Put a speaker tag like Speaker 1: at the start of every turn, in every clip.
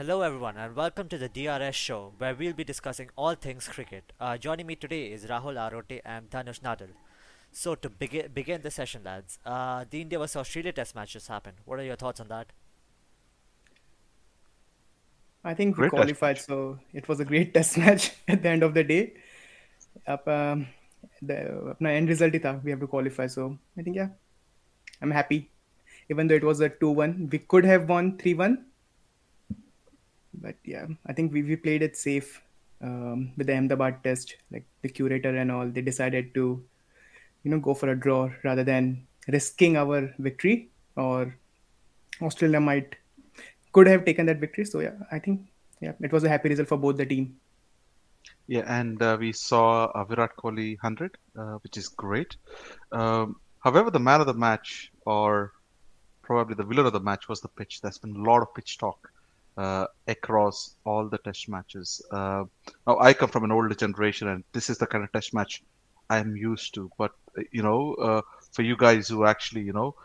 Speaker 1: Hello, everyone, and welcome to the DRS show, where we'll be discussing all things cricket. Uh, joining me today is Rahul Arote and Dhanush Nadal. So, to begin, begin the session, lads, uh, the India vs Australia Test match just happened. What are your thoughts on that?
Speaker 2: I think we
Speaker 3: Great test
Speaker 2: qualified,
Speaker 3: match.
Speaker 2: so it was a great test match at the end of the day. Up, um, the अपना end result ही था. We have to qualify, so I think yeah, I'm happy. Even though it was a 2-1, we could have won 3-1. But yeah, I think we, we played it safe um, with the Ahmedabad test. Like the curator and all, they decided to, you know, go for a draw rather than risking our victory or Australia might could have taken that victory. So yeah, I think yeah, it was a happy result for both the team.
Speaker 3: Yeah, and uh, we saw uh, Virat Kohli 100, uh, which is great. Um, however, the man of the match, or probably the villain of the match, was the pitch. There's been a lot of pitch talk uh, across all the test matches. Uh, now, I come from an older generation, and this is the kind of test match I'm used to. But, uh, you know, uh, for you guys who actually, you know,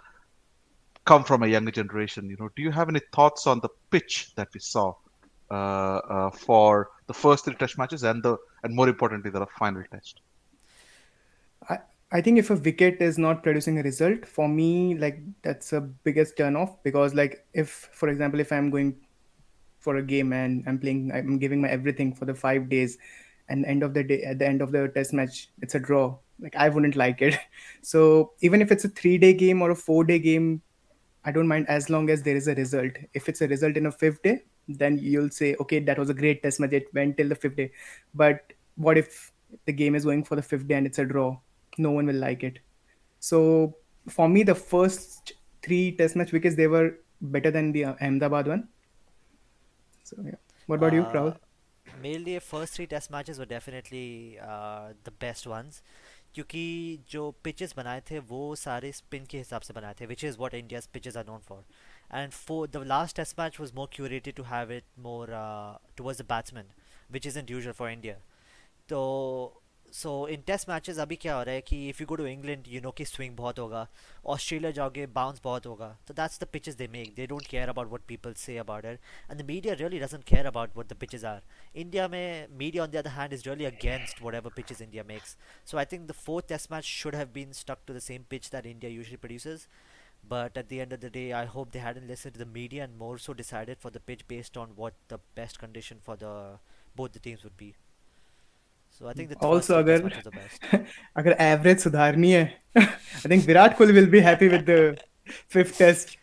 Speaker 3: come from a younger generation, you know, do you have any thoughts on the pitch that we saw uh, uh, for the first three test matches and the and more importantly the final test?
Speaker 2: I, I think if a wicket is not producing a result, for me, like that's a biggest turn off because like if for example if I'm going for a game and I'm playing I'm giving my everything for the five days and end of the day at the end of the test match it's a draw. Like I wouldn't like it. So even if it's a three day game or a four day game, I don't mind as long as there is a result. If it's a result in a fifth day, then you'll say, okay, that was a great test match. It went till the fifth day. But what if the game is going for the fifth day and it's a draw? No one will like it. So for me, the first three test match wickets they were better than the uh, Ahmedabad one. So yeah. What about you,
Speaker 1: Uh,
Speaker 2: Rahul?
Speaker 1: मेरे first three test matches were definitely uh, the best ones क्योंकि जो pitches बनाए थे वो सारे spin के हिसाब से बनाए थे which is what India's pitches are known for and for the last test match was more curated to have it more uh, towards the batsman which isn't usual for India तो so इन test matches अभी क्या हो रहा है कि if you go to England you know कि swing बहुत होगा ऑस्ट्रेलिया जाओगे बाउंस बहुत होगा तो that's the pitches they make they don't care about what people say about it and the media really doesn't care about what the pitches are India में media on the other hand is really against whatever pitches India makes so I think the fourth test match should have been stuck to the same pitch that India usually produces but at the end of the day I hope they hadn't listened to the media and more so decided for the pitch based on what the best condition for the both the teams would be So I think the
Speaker 2: Also, अगर अगर average सुधारनी है I think Virat Kohli will be happy with the fifth test.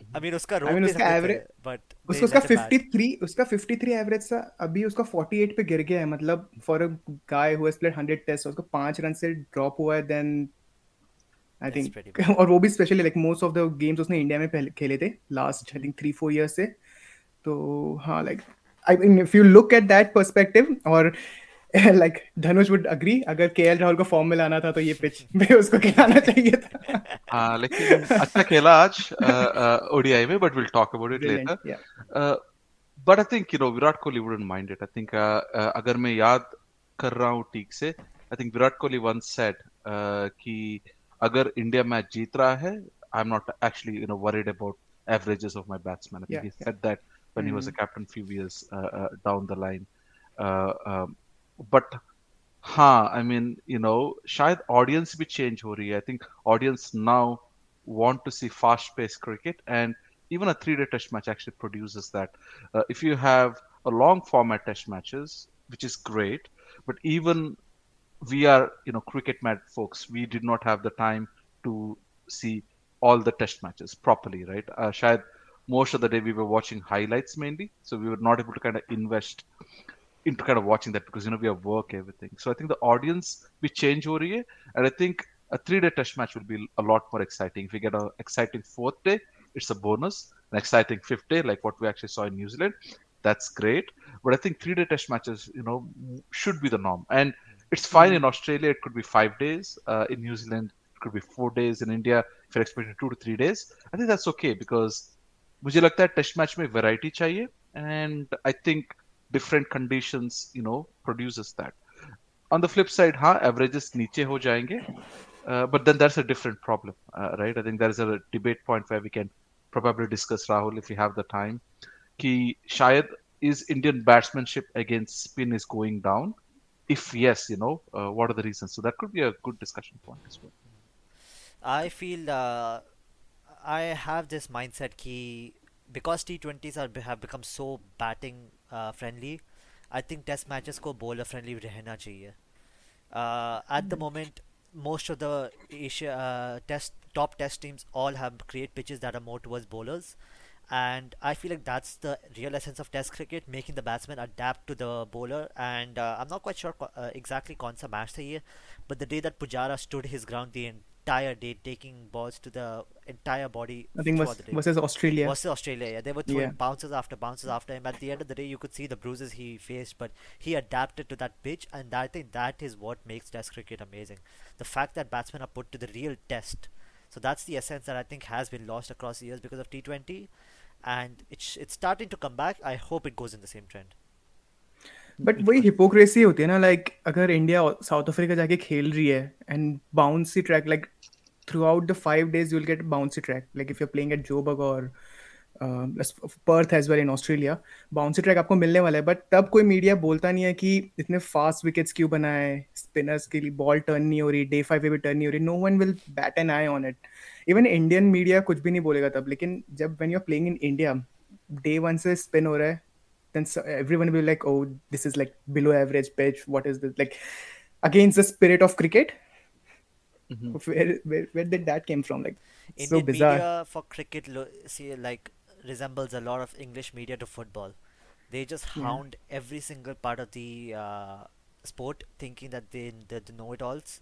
Speaker 1: I mean उसका
Speaker 2: I mean, उसका average-
Speaker 1: but
Speaker 2: उसको उसका
Speaker 1: let it bat.
Speaker 2: 53 उसका 53 average था अभी उसका 48 पे गिर गया है मतलब for a guy who has played 100 test उसको पाँच रन से ड्रॉप हुआ है देन आई थिंक और वो भी specially like most of the games उसने इंडिया में पहले खेले थे लास्ट आई थिंक 3 4 इयर्स से तो हाँ like I mean if you look at that perspective और लाइक धनुष वुड अग्री अगर केएल राहुल को फॉर्म में लाना था तो ये पिच में उसको खिलाना चाहिए था
Speaker 3: हाँ लेकिन अच्छा खेला आज ओडीआई में but will talk
Speaker 2: about
Speaker 3: it
Speaker 2: later
Speaker 3: but I think you know Virat Kohli wouldn't mind it I think अगर मैं याद कर रहा हूँ ठीक से I think Virat Kohli once said कि अगर इंडिया मैच जीत रहा है I am not actually you know worried about averages of my batsmen. I think
Speaker 2: Yeah,
Speaker 3: he
Speaker 2: yeah.
Speaker 3: said that when he was a
Speaker 2: Mhm.
Speaker 3: captain few years uh, uh, down the line. Uh, um, but हाँ I mean you know शायद audience भी change हो रही है I think audience now want to see fast paced cricket and even a three day test match actually produces that uh, if you have a long format test matches which is great but even we are you know cricket mad folks we did not have the time to see all the test matches properly right uh, shayad most of the day we were watching highlights mainly so we were not able to kind of invest into kind of watching that because you know we have work everything so i think the audience we change over here and i think a three day test match will be a lot more exciting if we get an exciting fourth day it's a bonus an exciting fifth day like what we actually saw in new zealand that's great but i think three day test matches you know should be the norm and it's fine in australia it could be five days uh, in new zealand it could be four days in india if you're expecting two to three days i think that's okay because मुझे लगता है test match में variety चाहिए and I think different conditions you know produces that. On the flip side ha averages niche ho jayenge uh, but then that's a different problem uh, right? I think there is a debate point where we can probably discuss rahul if we have the time ki shayad is indian batsmanship against spin is going down? If yes you know uh, what are the reasons? So that could be a good discussion point as well.
Speaker 1: I feel uh, I have this mindset key because T20s are have become so batting uh, friendly. I think Test matches को bowler friendly रहना चाहिए. Uh, at the moment, most of the Asia uh, test top test teams all have create pitches that are more towards bowlers and I feel like that's the real essence of Test cricket, making the batsman adapt to the bowler. And uh, I'm not quite sure uh, exactly कौन सा match था ये, but the day that Pujara stood his ground the entire day, taking balls to the entire body.
Speaker 2: I think was versus Australia.
Speaker 1: Versus Australia, yeah. They were throwing yeah. bounces after bounces after him. At the end of the day, you could see the bruises he faced, but he adapted to that pitch, and I think that is what makes Test cricket amazing. The fact that batsmen are put to the real test. So that's the essence that I think has been lost across the years because of T20 and it's it's starting to come back. I hope it goes in the same trend.
Speaker 2: But वही hypocrisy होती है ना like अगर India south Africa जाके खेल रही है and bouncy track like the five days you will get bouncy track like if you playing at Joburg और Perth as well in Australia bouncy track आपको मिलने वाला है बट तब कोई मीडिया बोलता नहीं है कि इतने फास्ट विकेट्स क्यों बनाए स्पिनर्स के लिए बॉल टर्न नहीं हो रही डे फाइव पे भी टर्न नहीं हो रही no one will bat an eye on it even Indian media कुछ भी नहीं बोलेगा तब लेकिन जब when you are playing in India day one से स्पिन हो रहा है so everyone will be like, oh, this is like below average pitch. What is this? Like against the spirit of cricket. Mm-hmm. Where, where where did that came from? Like
Speaker 1: Indian so bizarre. media for cricket, see, like resembles a lot of English media to football. They just hound every single part of the uh, sport, thinking that they, they know it alls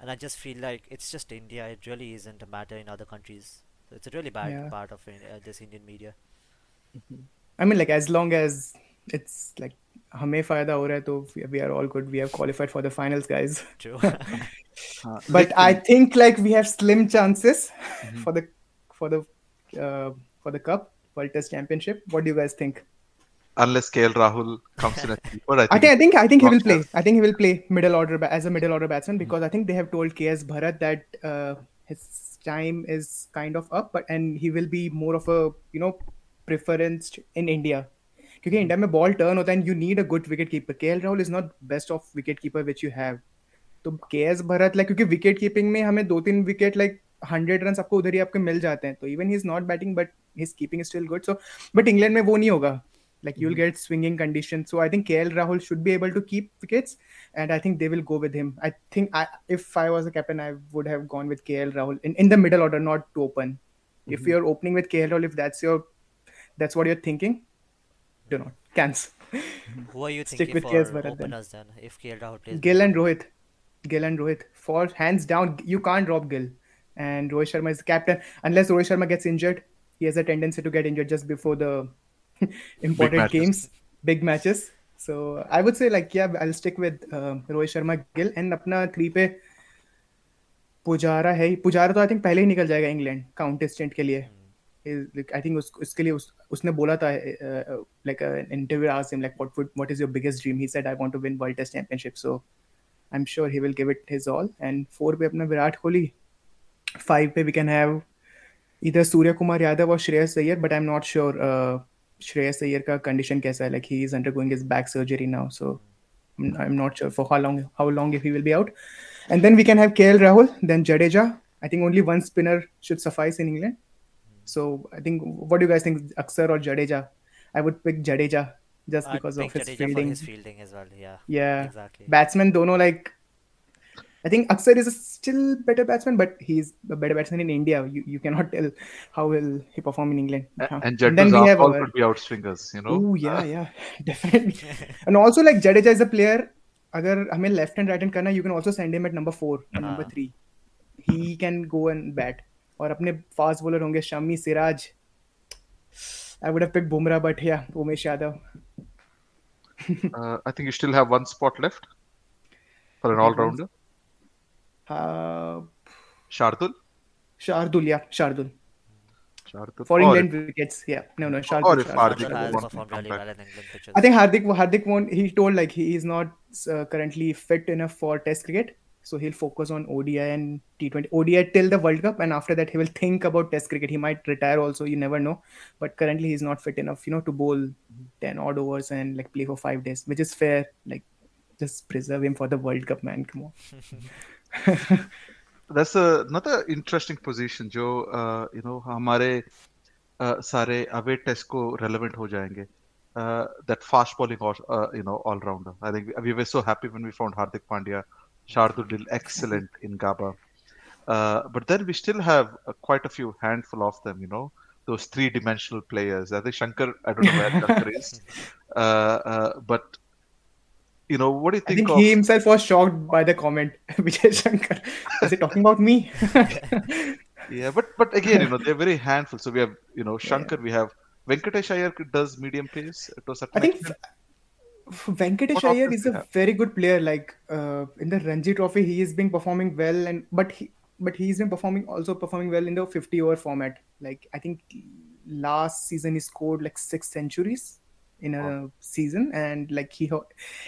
Speaker 1: and I just feel like it's just India. It really isn't a matter in other countries. So it's a really bad yeah. part of uh, this Indian media.
Speaker 2: Mm-hmm. I mean, like as long as it's like हमें फायदा हो रहा है तो we are all good. We have qualified for the finals, guys.
Speaker 1: True.
Speaker 2: but I think like we have slim chances mm-hmm. for the for the uh, for the cup World Test Championship. What do you guys think?
Speaker 3: unless KL Rahul comes in a keeper.
Speaker 2: I think, I think I think I think he will play. I think he will play middle order as a middle order batsman because I think they have told KS Bharat that uh, his time is kind of up, but and he will be more of a you know preference in India. क्योंकि India में ball turn होता है and you need a good wicket keeper K Rahul is not best of wicket keeper which you have तो के S Bharat like क्योंकि wicket keeping में हमें दो तीन विकेट लाइक हंड्रेड रन आपको उधर ही आपके मिल जाते हैं तो even he is not batting but his keeping still good so but England में वो नहीं होगा like you'll mm-hmm. get swinging conditions. So I think KL Rahul should be able to keep wickets, and I think they will go with him. I think I, if I was a captain, I would have gone with KL Rahul in, in the middle order, not to open. Mm-hmm. If you're opening with KL Rahul, if that's your that's what you're thinking, do not cancel.
Speaker 1: Who are you thinking Stick with for openers then? then? If KL Rahul plays,
Speaker 2: Gill and Rohit, Gill and Rohit for hands down, you can't drop Gill. And Rohit Sharma is the captain unless Rohit Sharma gets injured. He has a tendency to get injured just before the important big games, big matches. So I would say like yeah, I'll stick with uh, Rohit Sharma, Gill and अपना three पे पुजारा है पुजारा तो I think पहले ही निकल जाएगा England काउंटेस्टेंट के लिए आई think उसके लिए उसने बोला था लाइक इंटरव्यू आज like like would what is your biggest dream he said I want to win World Test Championship so I am sure he will give it his all and four पे अपना Virat Kohli five पे we can have इधर सूर्य कुमार यादव और Shreyas Iyer but I am not sure Shreyas Iyer का condition कैसा है like he is undergoing is back surgery now so I am not sure for how long how long if he will be out and then we can have K L Rahul then Jadeja I think only one spinner should suffice in England So I think what do you guys think, Akshar or Jadeja? I would pick Jadeja just because of his Jadeja fielding.
Speaker 1: his fielding as well. Yeah.
Speaker 2: Yeah.
Speaker 1: Exactly.
Speaker 2: Batsmen dono like I think Akshar is a still better batsman, but he's a better batsman in India. You, you cannot tell how will he perform in England.
Speaker 3: And, and Jadeja all could be outswingers, you know.
Speaker 2: Oh yeah, yeah, definitely. and also like Jadeja is a player. अगर हमें left and right hand करना you can also send him at number 4 और number 3 he can go and bat और अपने fast bowler होंगे Shami Siraj. I would have pick Bumrah but या Umesh Yadav.
Speaker 3: I think you still have one spot left for an allrounder
Speaker 2: हाँ
Speaker 3: शार्दुल
Speaker 2: शार्दुल या Shardul I think Hardik, Hardik won't, he told like he is not uh, currently fit enough for test cricket. So he'll focus on ODI and T20. ODI till the World Cup, and after that he will think about Test cricket. He might retire also. You never know. But currently he's not fit enough, you know, to bowl ten odd overs and like play for five days, which is fair. Like just preserve him for the World Cup, man. Come on.
Speaker 3: That's a, another interesting position जो uh, you know हमारे uh, सारे away test को relevant हो जाएंगे uh, that fast bowling or uh, you know all rounder I think we were so happy when we found Hardik Pandya Shardul did excellent in Gaba uh, but then we still have uh, quite a few handful of them you know those three dimensional players I think Shankar I don't know where Shankar is uh, uh, but you know, what do you
Speaker 2: I
Speaker 3: think,
Speaker 2: think
Speaker 3: of?
Speaker 2: he himself was shocked by the comment. Vijay Shankar, is he talking about me?
Speaker 3: Yeah, but but again, you know, they're very handful. So we have, you know, Shankar, we have Venkatesh Iyer does medium pace to a certain
Speaker 2: I think
Speaker 3: extent.
Speaker 2: Venkatesh Iyer is a very good player. Like uh, in the Ranji Trophy, he has been performing well, and but he but he's been performing also performing well in the 50 over format. Like I think last season he scored like six centuries in a season, and like he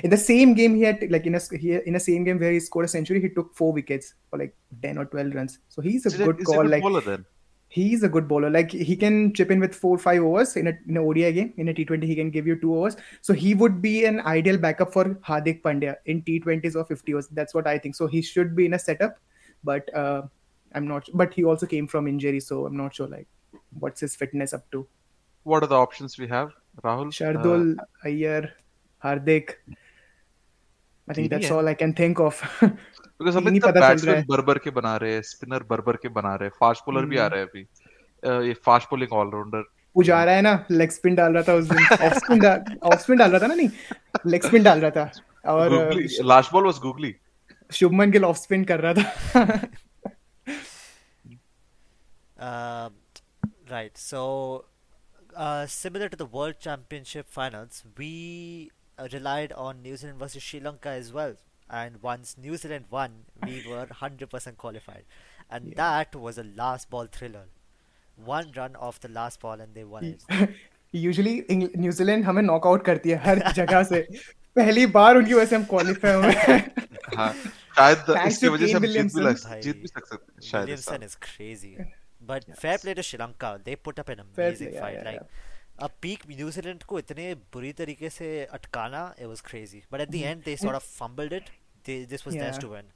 Speaker 2: in the same game he had like in a he, in a same game where he scored a century, he took four wickets for like 10 or 12 runs. So he's a
Speaker 3: Is
Speaker 2: good
Speaker 3: is he a
Speaker 2: call.
Speaker 3: good
Speaker 2: like
Speaker 3: then?
Speaker 2: He's a good bowler. Like he can chip in with four five overs in a in a ODI game. In a T20, he can give you two overs. So he would be an ideal backup for Hardik Pandya in T20s or 50 overs. That's what I think. So he should be in a setup, but uh, I'm not. But he also came from injury, so I'm not sure like what's his fitness up to.
Speaker 3: What are the options we have, Rahul? Uh,
Speaker 2: Shardul, Iyer, Hardik. I think
Speaker 3: तीन ही
Speaker 2: that's
Speaker 3: है।
Speaker 2: all I can think of.
Speaker 3: Because
Speaker 2: नहीं
Speaker 3: अमित
Speaker 2: पता चल रहा
Speaker 3: batsman
Speaker 2: है।
Speaker 3: बर्बर के बना रहे हैं स्पिनर बर्बर के बना रहे हैं फास्ट बॉलर भी आ
Speaker 2: हम्म।
Speaker 3: रहे हैं अभी ये फास्ट बॉलिंग ऑलराउंडर
Speaker 2: पुजारा है ना लेग स्पिन डाल रहा था उस दिन ऑफ़ स्पिन ऑफ़ स्पिन डाल रहा था ना नहीं लेग स्पिन डाल रहा था और
Speaker 3: last ball was googly
Speaker 2: Shubman Gill off spin कर रहा था
Speaker 1: right. So, uh, similar to the World Championship finals, we uh, relied on New Zealand versus Sri Lanka as well. And once New Zealand won, we were 100% qualified. And
Speaker 2: Yeah.
Speaker 1: that was a last ball thriller. One run off the last ball and they won it.
Speaker 2: Usually New Zealand हमें knockout करती है हर जगह से पहली बार उनकी वजह से हम क्वालिफाई हुए हैं।
Speaker 3: हाँ शायद
Speaker 2: Thanks
Speaker 3: इसकी
Speaker 2: to
Speaker 3: वजह से हम
Speaker 2: Kane
Speaker 3: जीत भी
Speaker 2: Williamson.
Speaker 3: लग जीत भी सकते हैं शायद इस
Speaker 1: Williamson
Speaker 3: साल।
Speaker 1: is crazy. But fair play to Sri Lanka. They put up an अब पीक न्यूजीलैंड को इतने बुरी तरीके से अटकाना it was crazy but at the end they sort of fumbled it this was
Speaker 2: next
Speaker 1: to win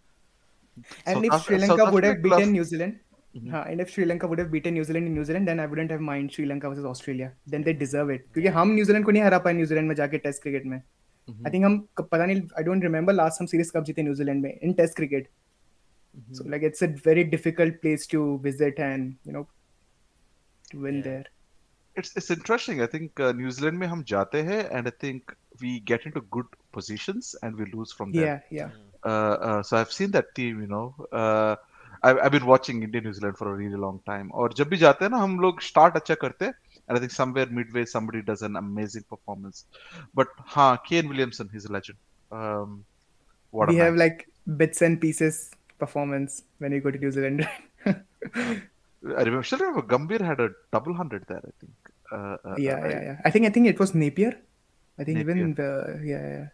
Speaker 2: and if Sri Lanka would have beaten New Zealand हाँ and if Sri Lanka would have beaten New Zealand in New Zealand then I wouldn't have mind Sri Lanka versus Australia then they deserve it क्योंकि हम New Zealand को नहीं हरा पाए New Zealand में जाके test cricket में. आई थिंक हम पता नहीं आई डोंट रिमेंबर लास्ट हम सीरीज़ कब जीते न्यूजीलैंड में in test cricket so like it's a very difficult place to visit and you know to
Speaker 1: win
Speaker 2: there
Speaker 3: It's it's interesting. I think uh, New Zealand में हम जाते हैं and I think we get into good positions and we lose from there.
Speaker 2: या या
Speaker 3: Uh, uh, so I've seen that team, you know. Uh, I've, I've been watching India New Zealand for a really long time. और जब भी जाते हैं ना हम लोग start अच्छा करते हैं and I think somewhere midway somebody does an amazing performance. But हाँ, Kane Williamson, he's a legend. Um, what
Speaker 2: we
Speaker 3: a
Speaker 2: have
Speaker 3: man.
Speaker 2: like bits and pieces performance when we go to New Zealand.
Speaker 3: I remember, still remember Gambhir had a double hundred there. I think. Uh, uh,
Speaker 2: yeah,
Speaker 3: uh,
Speaker 2: yeah, yeah. I think I think it was Napier. I think
Speaker 3: Napier.
Speaker 2: even the yeah, yeah.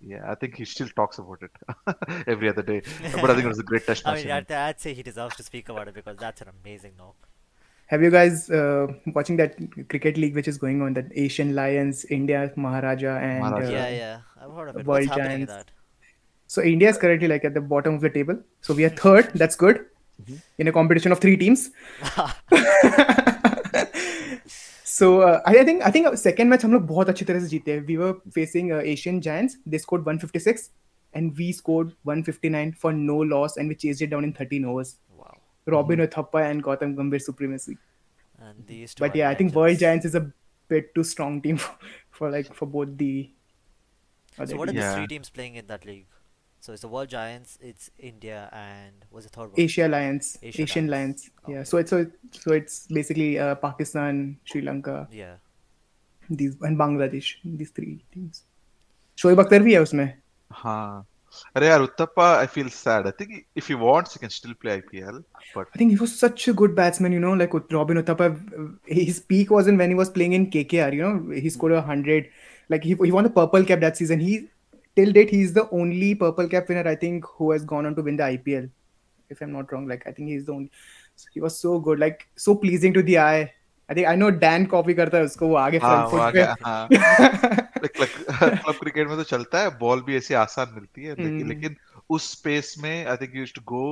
Speaker 3: Yeah, I think he still talks about it every other day. But I think it was a great test
Speaker 1: I
Speaker 3: match.
Speaker 1: mean, I'd, I'd say he deserves to speak about it because that's an amazing knock.
Speaker 2: Have you guys uh, watching that cricket league which is going on? That Asian Lions, India, Maharaja, and
Speaker 3: Maharaja.
Speaker 2: uh,
Speaker 1: yeah, yeah. I've heard of it.
Speaker 2: World
Speaker 1: What's happening
Speaker 2: Giants.
Speaker 1: that?
Speaker 2: So India is currently like at the bottom of the table. So we are third. That's good in a competition of three teams. So I think I think second match हम लोग बहुत अच्छी तरह से जीते we were facing Asian giants they scored 156 and we scored 159 for no loss and we chased it down in 13 overs
Speaker 1: wow
Speaker 2: robin mm-hmm. uthappa and gautam gambhir supremacy
Speaker 1: and these two
Speaker 2: but yeah i think world giants is a bit too strong team for, for like for both the
Speaker 1: so what are
Speaker 2: yeah.
Speaker 1: the three teams playing in that league So it's the World Giants, it's India, and what's the third one?
Speaker 2: Asia Lions,
Speaker 1: Asia
Speaker 2: Asian
Speaker 1: Lions.
Speaker 2: Lions. Yeah,
Speaker 1: Okay.
Speaker 2: so it's so, so it's basically uh, Pakistan, Sri Lanka,
Speaker 1: Yeah.
Speaker 2: these and Bangladesh. These three teams. Shoaib Akhtar भी है उसमें.
Speaker 3: हाँ. अरे यार uttappa I feel sad. I think if he wants he can still play IPL. But
Speaker 2: I think he was such a good batsman, you know, like with Robin Uthappa. His peak wasn't when he was playing in KKR, you know, he scored a hundred. Like he, he won the purple cap that season. He till date he's the only purple cap winner I think who has gone on to win the IPL. If I'm not wrong, like I think he's the only. He was so good, like so pleasing to the eye. I think I know Dan copy करता है उसको वो आगे
Speaker 3: हाँ
Speaker 2: front
Speaker 3: वो
Speaker 2: foot
Speaker 3: आ
Speaker 2: पे
Speaker 3: गया हाँ क्लब क्रिकेट में तो चलता है बॉल भी ऐसी आसान मिलती है लेकिन
Speaker 2: हम्म।
Speaker 3: लेकिन उस स्पेस में I think used to go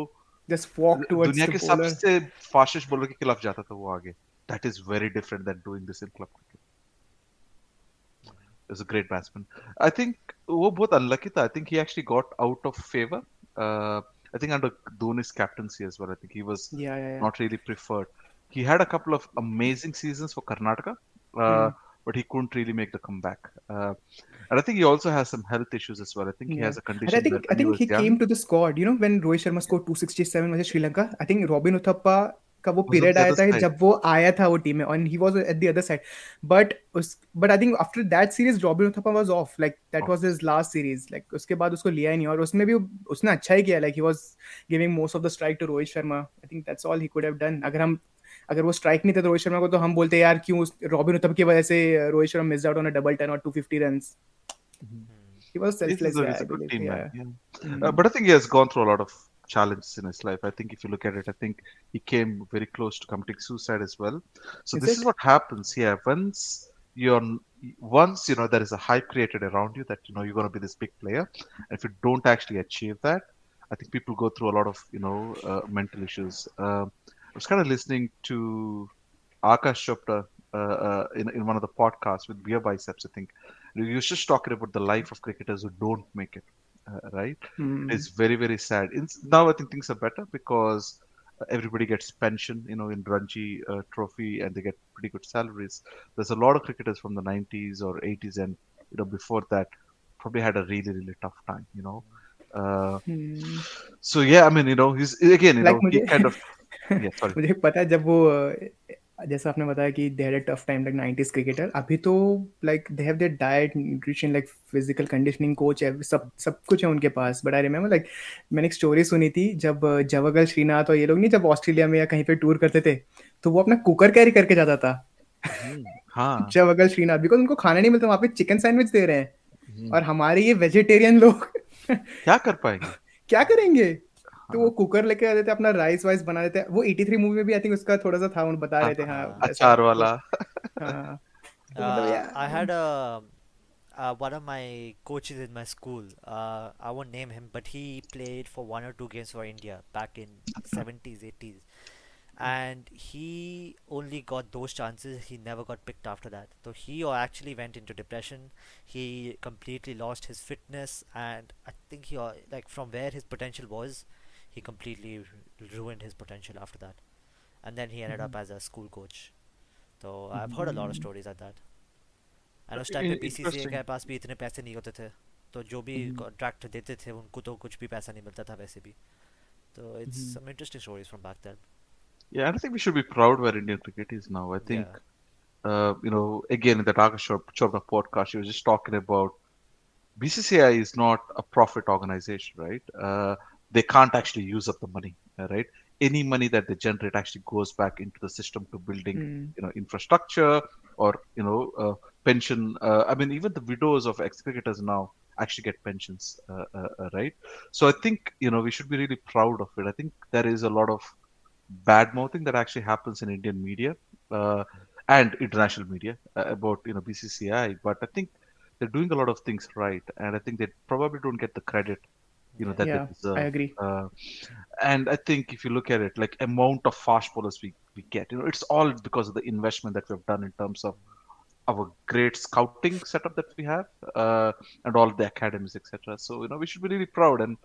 Speaker 2: just walk towards
Speaker 3: दुनिया
Speaker 2: the
Speaker 3: के
Speaker 2: bowler.
Speaker 3: सबसे फास्टेस्ट बॉलर के खिलाफ जाता था वो आगे that is very different than doing this in club cricket is a great batsman. I think वो बहुत unlucky था. I think he actually got out of favor. Uh, I think under Dhoni's captaincy as well. I think he was
Speaker 2: Yeah, yeah, yeah.
Speaker 3: not really preferred. He had a couple of amazing seasons for Karnataka, uh, but he couldn't really make the comeback. Uh, and I think he also has some health issues as well. I think he
Speaker 2: Yeah.
Speaker 3: has a
Speaker 2: And
Speaker 3: condition
Speaker 2: I think
Speaker 3: that
Speaker 2: I
Speaker 3: when he
Speaker 2: think
Speaker 3: was
Speaker 2: he
Speaker 3: young,
Speaker 2: came to the squad. You know when Rohit Sharma scored 267 versus Sri Lanka. I think Robin Uthappa का वो period आया था जब वो आया था वो team में and he was at the other side but उस but I think after that series Robin Uthappa was off like that was his last series like उसके बाद उसको लिया ही नहीं और उसमें भी उसने अच्छा ही किया. Like he was giving most of the strike to Rohit Sharma I think that's all he could have done अगर हम अगर वो स्ट्राइक नहीं था रोहित शर्मा को तो हम बोलते यार क्यों रॉबिन उथप की वजह से Rohit Sharma miss out on a double 10 और 250 runs he was selfless guy, I believe, yeah.
Speaker 3: yeah.
Speaker 2: mm-hmm.
Speaker 3: uh, but I think he has gone through a lot of challenges in his life. I think if you look at it, I think he came very close to committing suicide as well. So
Speaker 2: Is
Speaker 3: this
Speaker 2: it?
Speaker 3: is what happens here. Once you're once you know there is a hype created around you that you know you're going to be this big player, and if you don't actually achieve that, I think people go through a lot of you know uh, mental issues. Um I was kind of listening to Akash Chopra uh, uh, in in one of the podcasts with BeerBiceps. I think he was just talking about the life of cricketers who don't make it, uh, right?
Speaker 2: Hmm.
Speaker 3: It's very very sad. In, now I think things are better because uh, everybody gets pension, you know, in Ranji uh, Trophy, and they get pretty good salaries. There's a lot of cricketers from the 90s or 80s, and you know before that probably had a really really tough time, you know. Uh,
Speaker 2: Hmm.
Speaker 3: so yeah, I mean, you know, he's again, you
Speaker 2: Like
Speaker 3: know, he
Speaker 2: मुझे-
Speaker 3: kind of yeah, sorry.
Speaker 2: मुझे पता है जब वो अ, जैसा आपने बताया कि they had a tough time like 90s cricketer अभी तो like they have their diet nutrition like physical conditioning coach है सब सब कुछ है उनके पास. बट आई रिमेम्बर लाइक मैंने एक स्टोरी सुनी थी जब जवागल श्रीनाथ और ये लोग नहीं जब ऑस्ट्रेलिया में या कहीं पे टूर करते थे तो वो अपना कुकर कैरी करके जाता था.
Speaker 3: Hmm, हाँ.
Speaker 2: जवागल श्रीनाथ बिकॉज़ उनको खाना नहीं मिलता वहाँ पे चिकन सैंडविच दे रहे हैं.
Speaker 3: हम्म,
Speaker 2: और हमारे ये वेजिटेरियन लोग
Speaker 3: क्या कर पाएँगे?
Speaker 2: क्या करेंगे? तो वो
Speaker 3: हाँ,
Speaker 2: कुकर लेके आ देते अपना राइस वाइस बना देते वो 83 मूवी में भी आई थिंक उसका थोड़ा सा था उन बता रहे थे हाँ
Speaker 1: हाँ,
Speaker 3: अचार वाला
Speaker 2: हाँ तो मतलब
Speaker 1: Uh, uh, one of my coaches in my school. Uh, I won't name him, but he played for one or two games for India back in 70s, 80s, and he only got those chances. He never got picked after that. So he uh, actually went into depression. He completely lost his fitness, and I think he uh, like from where his potential was, he completely ru- ruined his potential after that, and then he ended up as a school coach. So I've heard a lot of stories like that. And उस time पे
Speaker 3: In-
Speaker 1: BCCI
Speaker 3: interesting.
Speaker 1: के पास भी इतने पैसे नहीं होते थे तो जो भी कॉन्ट्रैक्ट देते थे उनको तो कुछ भी पैसा नहीं मिलता था वैसे भी तो it's some interesting stories from back then
Speaker 3: Yeah, and I think we should be proud where Indian cricket is now. I think, uh, you know, again in the Akash Chop- Chopra podcast, she was just talking about BCCI is not a profit organization, right? Uh, they can't actually use up the money, uh, right? Any money that they generate actually goes back into the system to building,
Speaker 2: Hmm.
Speaker 3: you know, infrastructure or you know, uh, pension. Uh, I mean, even the widows of ex-cricketers now actually get pensions, uh, uh, uh, right? So I think you know we should be really proud of it. I think there is a lot of bad mouthing that actually happens in Indian media uh, and international media uh, about you know BCCI, but I think they're doing a lot of things right, and I think they probably don't get the credit you know that
Speaker 2: yeah
Speaker 3: they deserve.
Speaker 2: I agree
Speaker 3: Uh, and I think if you look at it, like amount of fast bowlers we, we get, you know, it's all because of the investment that we've done in terms of our great scouting setup that we have, uh, and all the academies, etc. So you know, we should be really proud. And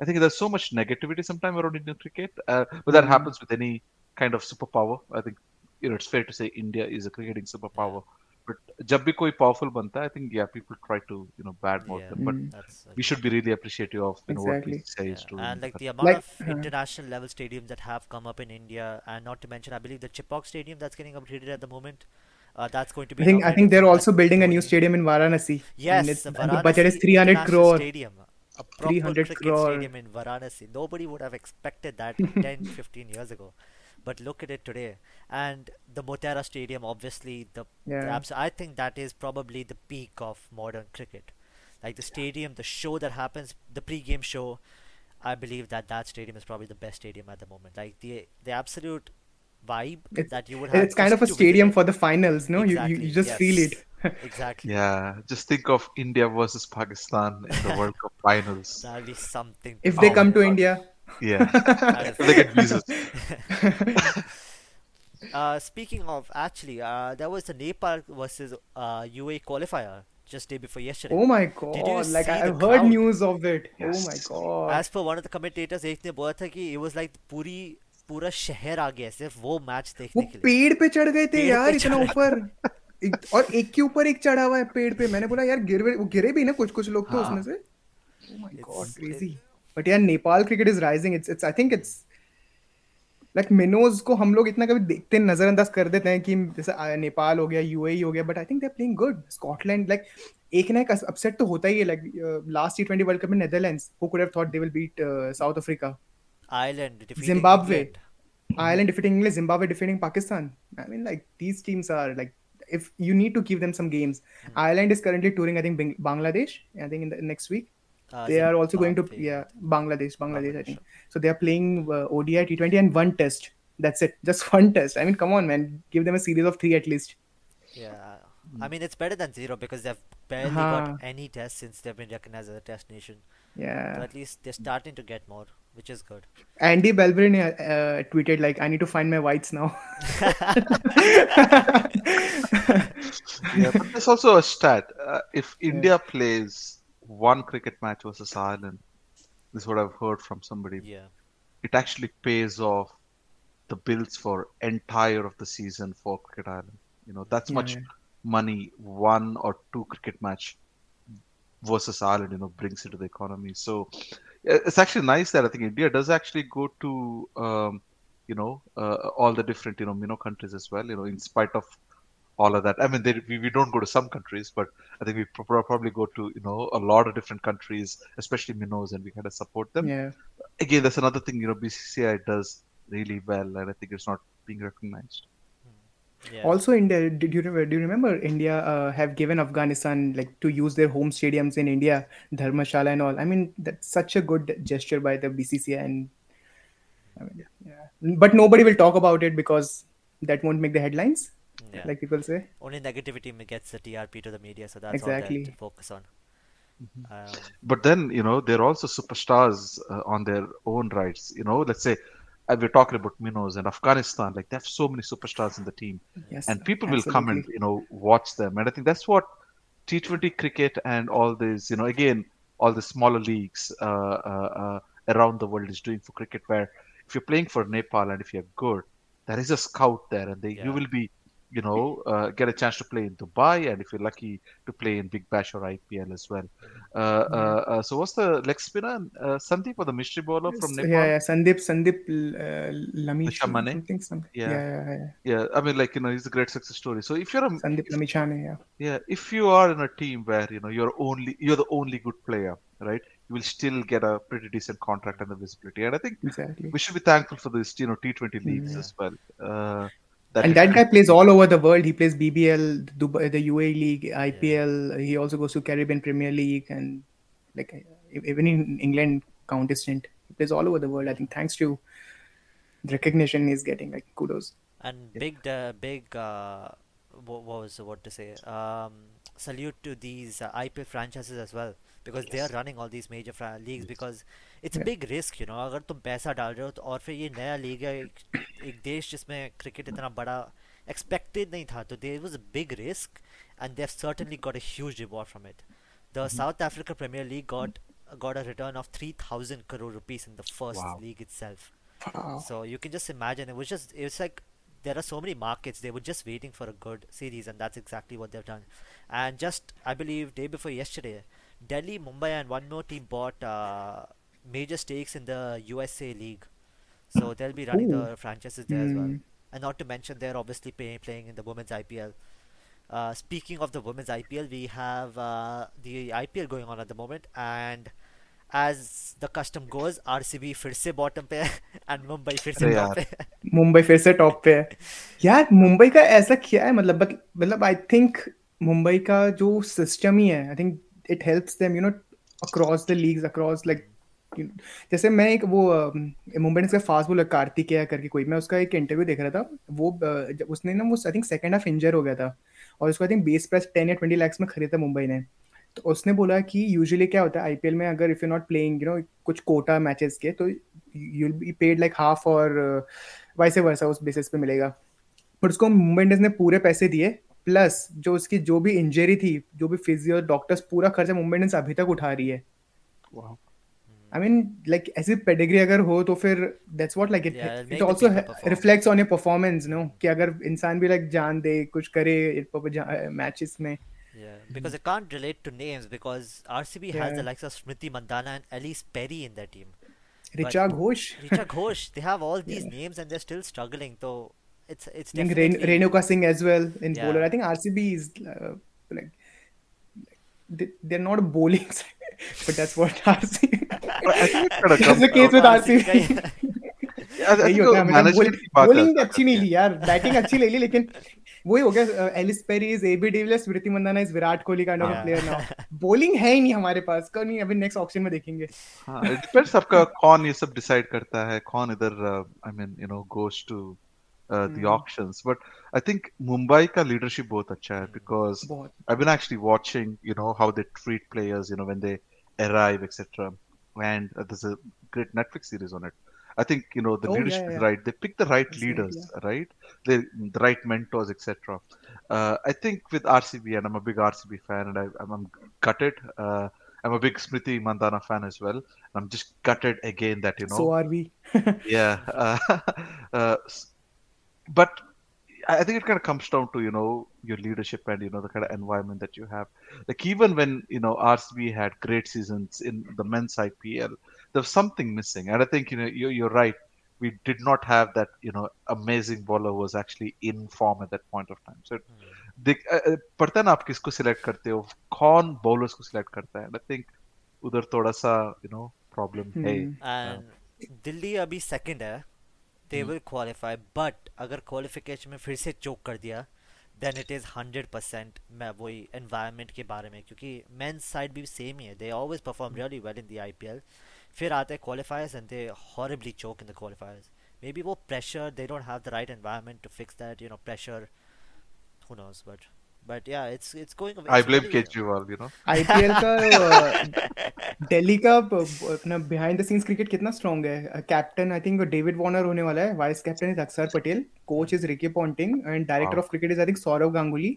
Speaker 3: I think there's so much negativity sometimes around Indian cricket, uh, but that
Speaker 2: Mhm.
Speaker 3: happens with any kind of superpower. I think you know it's fair to say India is a cricketing superpower. But जब भी powerful banta, I think yeah, people try to you know badmouth them, but
Speaker 1: mm-hmm.
Speaker 3: we should be really appreciative of
Speaker 2: exactly.
Speaker 3: what he says
Speaker 1: yeah.
Speaker 3: to.
Speaker 1: And like the amount of
Speaker 2: uh-huh.
Speaker 1: international level stadiums that have come up in India, and not to mention, I believe the Chepauk Stadium that's getting upgraded at the moment. Uh, that's going to be.
Speaker 2: I think I think they're also building a new stadium in Varanasi.
Speaker 1: Yes,
Speaker 2: and,
Speaker 1: Varanasi
Speaker 2: and the budget is 300 crore. 300 crore
Speaker 1: stadium in Varanasi. Nobody would have expected that 10, 15 years ago. But look at it today. And the Motera Stadium, obviously, the, the
Speaker 2: Yeah.
Speaker 1: abs- I think that is probably the peak of modern cricket. Like the stadium, the show that happens, the pre-game show. I believe that that stadium is probably the best stadium at the moment. Like the the absolute vibe
Speaker 2: It's,
Speaker 1: that you would have.
Speaker 2: it's kind of a stadium for the finals, no? You, you, you just feel it.
Speaker 1: exactly.
Speaker 3: Yeah, just think of India versus Pakistan in the World Cup finals.
Speaker 1: That'll be something.
Speaker 2: If they come to
Speaker 3: God.
Speaker 2: India.
Speaker 3: Yeah,
Speaker 1: That
Speaker 3: they get visas.
Speaker 1: Uh, speaking of, actually, uh, there was the Nepal versus uh, UAE qualifier just day before yesterday.
Speaker 2: Oh my
Speaker 1: you
Speaker 2: god, like
Speaker 1: see
Speaker 2: I,
Speaker 1: the
Speaker 2: I've heard
Speaker 1: crowd?
Speaker 2: news of it. Yes. Oh my god.
Speaker 1: As per one of the commentators, एक ने बोला था कि it was like पूरी पूरा शहर आ गया सिर्फ़ वो मैच
Speaker 2: वो
Speaker 1: देखने के लिए
Speaker 2: पेड़ पे चढ़ गए थे यार इतना ऊपर और एक के ऊपर एक चढ़ा हुआ है पेड़ पे मैंने बोला यार गिर वो गिरे भी ना कुछ कुछ लोग तो
Speaker 3: हाँ।
Speaker 2: उसमें से oh my god crazy but यार Nepal cricket is rising it's it's I think it's like mannose को हम लोग इतना कभी देखते नजरअंदाज कर देते हैं कि जैसे नेपाल हो गया यू हो गया but I think they are playing good Scotland like एक ना एक अपसेट तो होता ही है like last T twenty World Cup में Netherland who could have thought they will beat South Africa
Speaker 1: Ireland
Speaker 2: Zimbabwe Ireland defeating England Zimbabwe defeating Pakistan I mean like these teams are like if you need to give them some games Ireland is currently touring I think Bangladesh I think in the next week
Speaker 1: Uh,
Speaker 2: they are also going to yeah Bangladesh, Bangladesh. I
Speaker 1: Bangladesh.
Speaker 2: think so. They are playing uh, ODI, T20, and one test. That's it, just one test. I mean, come on, man, give them a series of three at least.
Speaker 1: Yeah, I mean it's better than zero because they've barely
Speaker 2: Huh.
Speaker 1: got any tests since they've been recognized as a test nation. So
Speaker 2: Yeah.
Speaker 1: at least they're starting to get more, which is good.
Speaker 2: Andy Balbirnie uh, uh, tweeted like, "I need to find my whites now."
Speaker 3: Yeah, but there's also a stat. Uh, if India plays one cricket match versus Ireland, this is what I've heard from somebody.
Speaker 1: Yeah,
Speaker 3: It actually pays off the bills for entire of the season for Cricket Ireland. You know, that's much
Speaker 2: Yeah.
Speaker 3: money one or two cricket match versus Ireland, you know, brings into the economy. So it's actually nice that I think India does actually go to, um, you know, uh, all the different, you know, minnow countries as well, you know, in spite of all of that. I mean, they, we, we don't go to some countries, but I think we pro- probably go to, you know, a lot of different countries, especially minnows, and we kind of support them.
Speaker 2: yeah.
Speaker 3: Again, that's another thing, you know, BCCI does really well, and I think it's not being recognized.
Speaker 1: yeah.
Speaker 2: Also, India. Did you? Do you remember India uh, have given Afghanistan like to use their home stadiums in India, Dharmashala and all? I mean, that's such a good gesture by the BCCI, and I mean, yeah. But nobody will talk about it because that won't make the headlines,
Speaker 1: yeah.
Speaker 2: like people say.
Speaker 1: Only negativity gets the TRP to the media, so that's all they have to focus on. Um,
Speaker 3: But then, you know, they're also superstars uh, on their own rights. You know, let's say uh, we're talking about minnows and Afghanistan, like they have so many superstars in the team,
Speaker 2: Yes,
Speaker 3: and people will come and you know watch them. And I think that's what T20 cricket and all this, you know, again, all the smaller leagues uh, uh, uh, around the world is doing for cricket. Where if you're playing for Nepal and if you're good, there is a scout there, and they,
Speaker 1: Yeah.
Speaker 3: you will be, you know, uh, get a chance to play in Dubai, and if you're lucky to play in Big Bash or IPL as well. Uh, uh, uh, so what's the leg spinner? Uh, Sandeep or the mystery bowler from Nepal?
Speaker 2: Yeah, yeah, Sandeep, Sandeep uh, Lamichhane,
Speaker 3: Lashamane?
Speaker 2: something, something.
Speaker 3: Yeah.
Speaker 2: Yeah, yeah, yeah.
Speaker 3: Yeah, I mean, like you know, he's a great success story. So if you're a
Speaker 2: Sandeep Lamichhane, yeah.
Speaker 3: yeah, if you are in a team where you know you're only you're the only good player, right? You will still get a pretty decent contract and the visibility. And I think
Speaker 2: Exactly.
Speaker 3: we should be thankful for this, you know, T20 leagues
Speaker 2: Yeah.
Speaker 3: as well. Uh,
Speaker 2: and that guy plays all over the world. He plays BBL, Dubai, the UAE League, IPL. He also goes to Caribbean Premier League, and like even in England, county stint. He plays all over the world. I think thanks to the recognition he's getting, like kudos.
Speaker 1: and big, uh, big, uh, what, what was what to say? Um, salute to these uh, IPL franchises as well because they are running all these major fra- leagues because it's a
Speaker 2: Yeah.
Speaker 1: big risk, you know. अगर तुम पैसा डाल रहे हो तो और फिर ये नया लीग है एक, एक देश जिसमें क्रिकेट इतना बड़ा expected नहीं था तो there was a big risk and they've certainly got a huge reward from it. The South Africa Premier League got got a return of 3000 crore rupees in the first
Speaker 3: Wow.
Speaker 1: league itself.
Speaker 2: Wow.
Speaker 1: So you can just imagine it was just it's like there are so many markets they were just waiting for a good series and that's exactly what they've done. And just I believe day before yesterday, Delhi, Mumbai, and one more team bought uh, major stakes in the USA League. So they'll be running
Speaker 2: Ooh.
Speaker 1: the franchises there as well.
Speaker 2: Hmm.
Speaker 1: And not to mention they're obviously pay, playing in the women's IPL. Uh, speaking of the women's IPL, we have uh, the IPL going on at the moment, and as the custom goes, RCB फिर से bottom पे है and Mumbai फिर से
Speaker 3: अरे
Speaker 1: top
Speaker 3: यार।
Speaker 1: पे है.
Speaker 2: मुंबई फिर से टॉप पे है यार मुंबई का ऐसा क्या है मतलब बट- मतलब आई थिंक मुंबई का जो सिस्टम ही है I think them you know across the leagues across like you know, जैसे मैं एक वो मुंबई इंडियंस का फास्ट बॉलर कार्तिकेय करके कोई मैं उसका एक इंटरव्यू देख रहा था वो उसने ना वो I think second half injure हो गया था और उसको I think base price ten या ट्वेंटी लैक्स में खरीदा मुंबई ने तो उसने बोला कि यूजुअली क्या होता है आईपीएल में अगर if you not playing you know कुछ कोटा मैचेस के तो you be paid like half और वैसे वर्सा उस बेसिस पे मिलेगा। बट उसको मुंबई इंडियंस ने पूरे पैसे दिए प्लस जो उसकी जो भी इंजरी थी जो भी फिजियो डॉक्टर्स पूरा खर्चा मुंबई इंडियंस अभी तक उठा रही है
Speaker 3: Wow.
Speaker 2: आई मीन लाइक ऐसी पेडिग्री अगर हो तो फिर that's
Speaker 1: what like
Speaker 2: it
Speaker 1: it also.
Speaker 2: Reflects on your performance no कि अगर इंसान भी लाइक जान दे कुछ करे मैचेस में
Speaker 1: Yeah, because I can't relate to names because RCB
Speaker 2: yeah.
Speaker 1: has the likes of Smriti Mandana and Elise Perry in their team.
Speaker 2: Richa Ghosh
Speaker 1: Richa Ghosh, they have all these yeah. names and they're still struggling. So it's it's
Speaker 2: I think
Speaker 1: definitely
Speaker 2: Ren- Renuka Singh as well in
Speaker 1: Yeah.
Speaker 2: bowler. I think RCB is uh, like they, they're not a bowling side, but that's what RCB.
Speaker 3: I think it's
Speaker 2: that's the case with
Speaker 1: RCB
Speaker 2: है मतलब
Speaker 3: है।
Speaker 2: अच्छी नहीं ली यार batting अच्छी ले ली लेकिन वही हो गया Ellyse Perry AB de Villiers Smriti Mandhana is Virat Kohli kind of
Speaker 1: हाँ।
Speaker 2: प्लेयर नाउ बॉलिंग है ही नहीं हमारे पास कौन नहीं अभी नेक्स्ट ऑप्शन में देखेंगे
Speaker 3: हाँ it आपका कौन ये सब डिसाइड करता है कौन इधर I mean you know goes to Uh,
Speaker 2: the
Speaker 3: hmm. auctions. But I think Mumbai ka leadership both acha hmm.
Speaker 2: because
Speaker 3: I've been actually watching, you know, how they treat players, you know, when they arrive, etc. And uh, there's a great Netflix series on it. I think you know the
Speaker 2: oh,
Speaker 3: leadership
Speaker 2: yeah, yeah.
Speaker 3: is right. They pick the right
Speaker 2: That's leaders, it,
Speaker 3: yeah. right? They, the right mentors, etc. Uh, I think with RCB, and I'm a big RCB fan, and I, am I'm gutted. Uh, I'm a big Smriti Mandhana fan as well. I'm just gutted again that you know.
Speaker 2: So are we.
Speaker 3: yeah, uh, but I I think it kind of comes down to you know your leadership and you know the kind of environment that you have. Like even when you know RCB had great seasons in the men's IPL, there was something missing, and I think you know you're, you're right. We did not have that you know amazing bowler who was actually in form at that point of time. So देख अ, अ, पड़ता है ना आप किसको select करते हो कौन bowlers को सिलेक्ट करता है आई थिंक उधर थोड़ा सा यू नो प्रॉब्लम है
Speaker 2: Hmm.
Speaker 1: and दिल्ली अभी सेकंड है दे विल क्वालिफाई बट अगर क्वालिफिकेशन में फिर से चोक कर दिया then it is hundred percent मैं वही एनवायरनमेंट के बारे में, क्योंकि मैन साइड भी सेम ही है. They always perform really well in the I P L फिर आते हैं qualifiers and they horribly choke in the qualifiers maybe वो pressure they don't have the right environment to fix that you know pressure who knows knows but but yeah it's it's going
Speaker 3: I
Speaker 1: it's
Speaker 3: blame
Speaker 1: really-
Speaker 3: Kejriwal you know
Speaker 2: IPL का दिल्ली का ब- ब- अपना behind the scenes cricket कितना strong है? Captain I think David Warner होने वाला है vice captain is Akshar Patel coach is Ricky Ponting and director
Speaker 3: Wow.
Speaker 2: Of cricket is I think Sourav Ganguly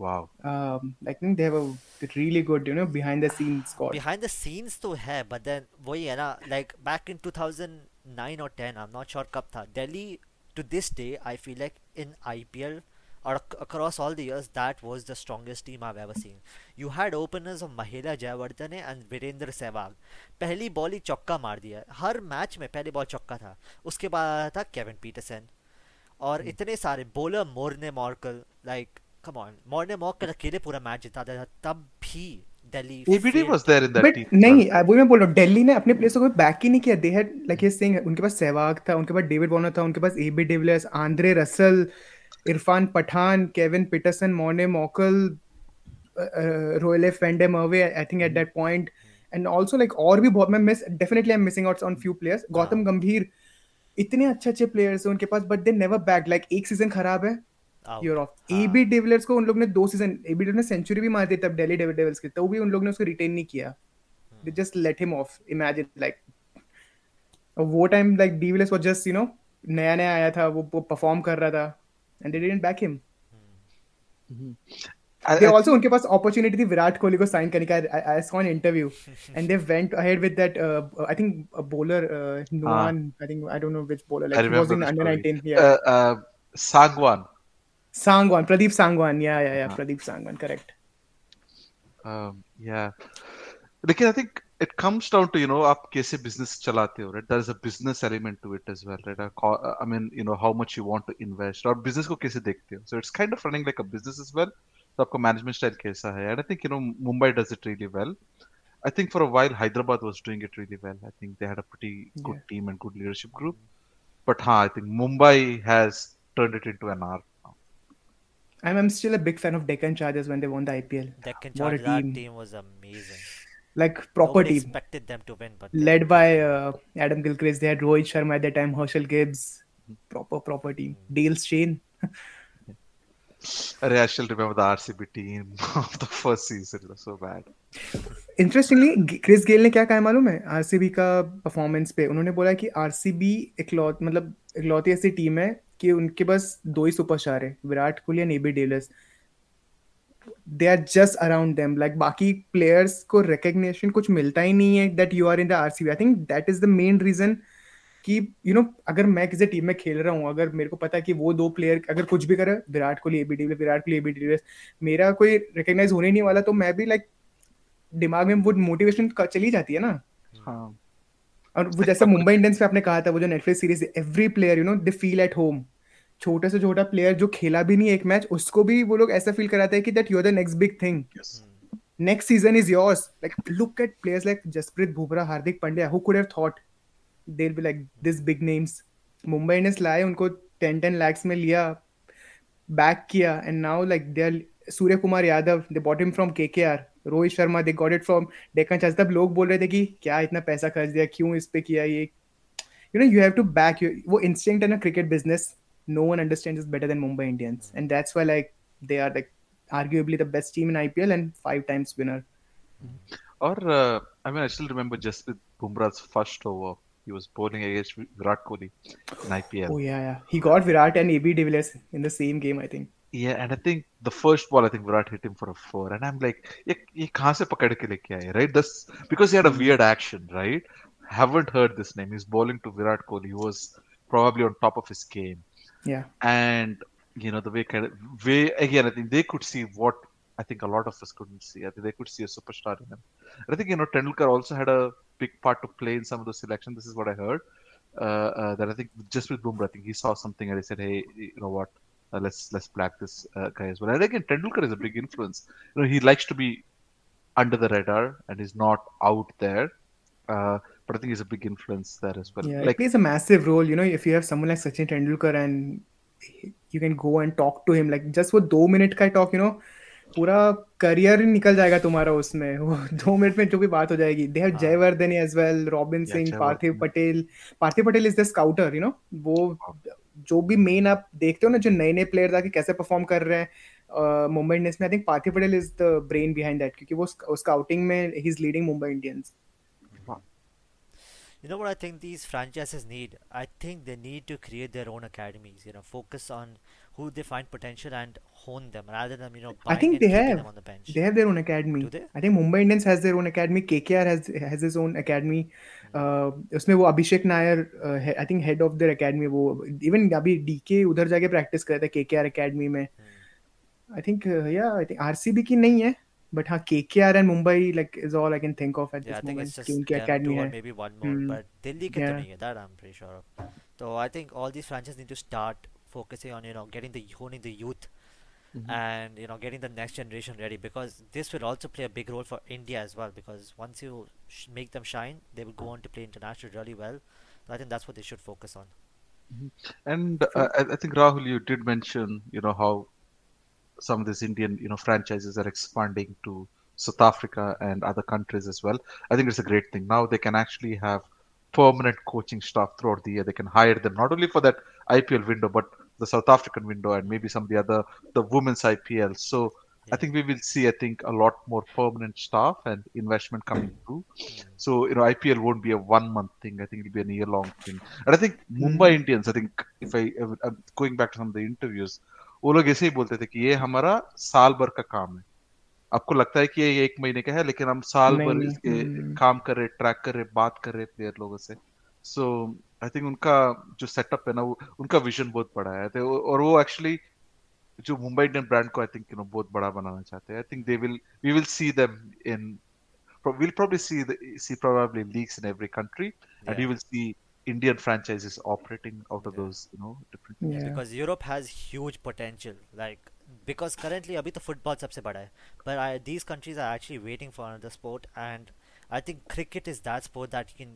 Speaker 3: wow
Speaker 2: I think they have a really good you know behind the scenes squad
Speaker 1: behind the scenes तो है but then वही है ना like back in 2009 or 10 I'm not sure कब था Delhi to this day I feel like in IPL across all the years that was the strongest team I've ever seen. You had openers of Mahela Jayawardene and Virendra Sehwag. पहली ball ही चौका मार दिया हर match में पहली ball चौका था। उसके बाद था केविन पीटरसन और इतने सारे bowler Morne Morkel like come on Morne Morkel अकेले पूरा मैच जिता था तब भी Delhi
Speaker 3: ABD
Speaker 1: failed
Speaker 3: was there in that
Speaker 2: but
Speaker 3: team.
Speaker 2: नहीं वही मैं बोल रहा हूँ दिल्ली ने अपने प्लेयर्स को बैक ही नहीं किया। दे हैड लाइक ही सिंह उनके पास सहवाग था उनके पास डेविड वार्नर था उनके पास AB de Villiers Andre Russell Irfan Pathan Kevin Pietersen Morne Morkel Roelof फेंडे Merwe I think at that point and also like और भी बहुत मैं miss definitely I am missing out on few players Gautam Gambhir इतने अच्छे अच्छे players हैं उनके पास but they never back like एक सीज़न खराब है
Speaker 1: out.
Speaker 2: ऑफ़। एबी डिविलियर्स को उन लोग ने दो सीज़न एबी डिविलियर्स ने सेंचुरी भी मार दी तब दिल्ली डेविडेविल्स के तो भी उन लोग ने उसको रिटेन नहीं किया। they just let him off. Imagine like वो time like de Villiers was just you know नया नया आया था वो वो परफॉर्म कर रहा था। And they didn't back him
Speaker 3: I,
Speaker 2: they
Speaker 3: I
Speaker 2: also उनके पास अपॉर्चुनिटी थी विराट कोहली को साइन करने का I saw an interview and they went ahead with that I think bowler Nuwan I think I don't know which bowler
Speaker 3: I
Speaker 2: like he was
Speaker 3: remember
Speaker 2: in
Speaker 3: the
Speaker 2: under
Speaker 3: story.
Speaker 2: 19 yeah
Speaker 3: uh, uh, Sagwan.
Speaker 2: Sangwan Pradeep Sangwan या या या
Speaker 3: हाँ.
Speaker 2: Pradeep Sangwan correct
Speaker 3: Um, yeah. लेकिन I think it comes down to you know आप कैसे business चलाते हो right there is a business element to it as well right A co- I mean you know how much you want to invest और business को कैसे देखते हो so it's kind of running like a business as well तो आपका management style कैसा है and I think you know Mumbai does it really well I think for a while Hyderabad was doing it really well I think they had a pretty good
Speaker 2: Yeah.
Speaker 3: team and good leadership group but हाँ I think Mumbai has turned it into an art now
Speaker 2: I'm, I'm still a big fan of Deccan Chargers when they won the IPL.
Speaker 1: Deccan
Speaker 2: What a
Speaker 1: Chargers, that
Speaker 2: team.
Speaker 1: team was amazing.
Speaker 2: Like proper
Speaker 1: Nobody
Speaker 2: team.
Speaker 1: expected them to win, but they
Speaker 2: Led by uh, Adam Gilchrist. They had Rohit Sharma at that time, Herschel Gibbs. Proper, proper team. Dale Shane.
Speaker 3: I still remember the RCB team of the first season. It was so bad.
Speaker 2: Interestingly Chris Gayle ने क्या कहा मालूम है RCB का performance पे उन्होंने बोला कि आरसीबी इकलौत मतलब इकलौती ऐसी टीम है कि उनके बस दो ही सुपरस्टार है Virat Kohli and AB de Villiers they are just around them like बाकी प्लेयर्स को रिकग्निशन कुछ मिलता ही नहीं है that you are in the RCB I think that is the main reason कि यू नो अगर मैं किसी टीम में खेल रहा हूँ अगर मेरे को पता है कि वो दो प्लेयर अगर कुछ भी करे Virat Kohli A B de Villiers Virat Kohli AB de Villiers मेरा कोई रिकग्नाइज होने नहीं वाला तो मैं भी लाइक दिमाग में वो मोटिवेशन चली जाती है ना।
Speaker 3: हाँ।
Speaker 2: और वो जैसे मुंबई इंडियंस पे आपने कहा था वो जो Netflix series every player you know they feel at home छोटे से छोटा प्लेयर जो खेला भी नहीं एक मैच उसको भी वो लोग ऐसा फील कराते हैं कि that you are the next big
Speaker 3: thing
Speaker 2: next season is yours like look at players like Jasprit Bumrah Hardik Pandya who could have thought they be like this big names Mumbai ने लाए उनको ten ten lakhs में लिया back किया and now like they are Surya Kumar Yadav they bought him from K K R Rohit Sharma they got it from Deccan charge तब लोग बोल रहे थे कि क्या इतना पैसा खर्च दिया क्यों इस पे किया ये? You know you have to back वो इंस्टिंक्ट है ना cricket business no one understands us better than Mumbai Indians, and that's why like they are like arguably the best team in IPL and five times winner. Mm-hmm.
Speaker 3: Or uh, I mean, I still remember just Bumrah's first over. He was bowling against Virat Kohli in IPL.
Speaker 2: Oh yeah, yeah. He got Virat and AB de Villiers in the same game, I think.
Speaker 3: Yeah, and I think the first ball, I think Virat hit him for a four, and I'm like, right? That's because he had a weird action, right? Haven't heard this name. He's bowling to Virat Kohli, He was probably on top of his game.
Speaker 2: Yeah.
Speaker 3: and you know the way kind of way again. I think they could see what I think a lot of us couldn't see. I think they could see a superstar in him. I think you know Tendulkar also had a big part to play in some of those selections. This is what I heard. Uh, uh, that I think just with Bumrah, I think he saw something and he said, "Hey, you know what? Uh, let's let's black this uh, guy as well." And again, Tendulkar is a big influence. You know, he likes to be under the radar and he's not out there. But I think he's a big influence there as well.
Speaker 2: Yeah, it
Speaker 3: like
Speaker 2: plays a massive role. You know, if you have someone like Sachin Tendulkar and you can go and talk to him, like just वो दो minute का talk, you know, पूरा career निकल जाएगा तुम्हारा उसमें वो दो मिनट में जो भी बात हो जाएगी they have. Jayawardene as
Speaker 3: well
Speaker 2: Robin Singh
Speaker 3: Parthiv
Speaker 2: Patel Parthiv Patel is the scouter you know वो जो भी मेन आप देखते हो ना जो नए नए प्लेयर आके कैसे परफॉर्म कर रहे हैं मुंबई इंडियंस में I think Parthiv Patel is the brain behind that क्योंकि वो स्काउटिंग में ही is leading Mumbai Indians
Speaker 1: You know what I think these franchises need? I think they need to create their own academies. You know, focus on who they find potential and hone them rather than you know
Speaker 2: I think they have.
Speaker 1: them on the bench.
Speaker 2: They have their own academy.
Speaker 1: Do they?
Speaker 2: I think Mumbai Indians has their own academy. KKR has has his own academy. Uh, उसमें वो Abhishek Nayar I think head of their academy वो even अभी DK उधर जाके practice कर रहे थे KKR academy में
Speaker 1: Hmm.
Speaker 2: आई थिंक या आई थिंक आरसीबी की नहीं है But ha, KKR and Mumbai like is all I can think of at
Speaker 1: yeah, this I
Speaker 2: moment.
Speaker 1: Think it's just
Speaker 2: Academy
Speaker 1: two or maybe one more,
Speaker 2: mm.
Speaker 1: but Delhi ke
Speaker 2: yeah.
Speaker 1: nahi hai, that I'm pretty sure of. So I think all these franchises need to start focusing on you know getting the honing the youth.
Speaker 3: Mm-hmm.
Speaker 1: And you know, getting the next generation ready because this will also play a big role for India as well. Because once you sh- make them shine, they will go on to play international really well. So I think that's what they should focus on. Mm-hmm.
Speaker 3: And uh, I, I think Rahul, you did mention, you know, how some of these Indian, you know, franchises are expanding to South Africa and other countries as well. I think it's a great thing. Now they can actually have permanent coaching staff throughout the year. They can hire them not only for that IPL window, but the South African window and maybe some of the other, the women's IPL. So I think we will see, I think, a lot more permanent staff and investment coming through. So you know, IPL won't be a one month thing. I think it'll be a year long thing. And I think mm. Mumbai Indians. I think if I I'm uh, going back to some of the interviews, वो लोग ऐसे ही बोलते थे कि ये हमारा साल भर का काम है आपको लगता है कि ये एक महीने का है लेकिन हम साल भर इसके
Speaker 2: हम्म।
Speaker 3: काम कर रहे ट्रैक कर रहे बात कर रहे प्लेयर लोगों से सो आई थिंक उनका जो सेटअप है ना वो उनका विजन बहुत बड़ा है तो और वो एक्चुअली जो मुंबई इंडियन ब्रांड को आई थिंक यू नो बहुत बड़ा बनाना चाहते हैं I think they will we will see them in we'll probably see the see probably leagues in every country and
Speaker 1: Yeah.
Speaker 3: you will see indian franchises operating out of
Speaker 1: Yeah.
Speaker 3: those you know different teams.
Speaker 2: Yeah.
Speaker 1: because Europe has huge potential like because currently अभी तो football सबसे बड़ा है but I, these countries are actually waiting for another sport and I think cricket is that sport that can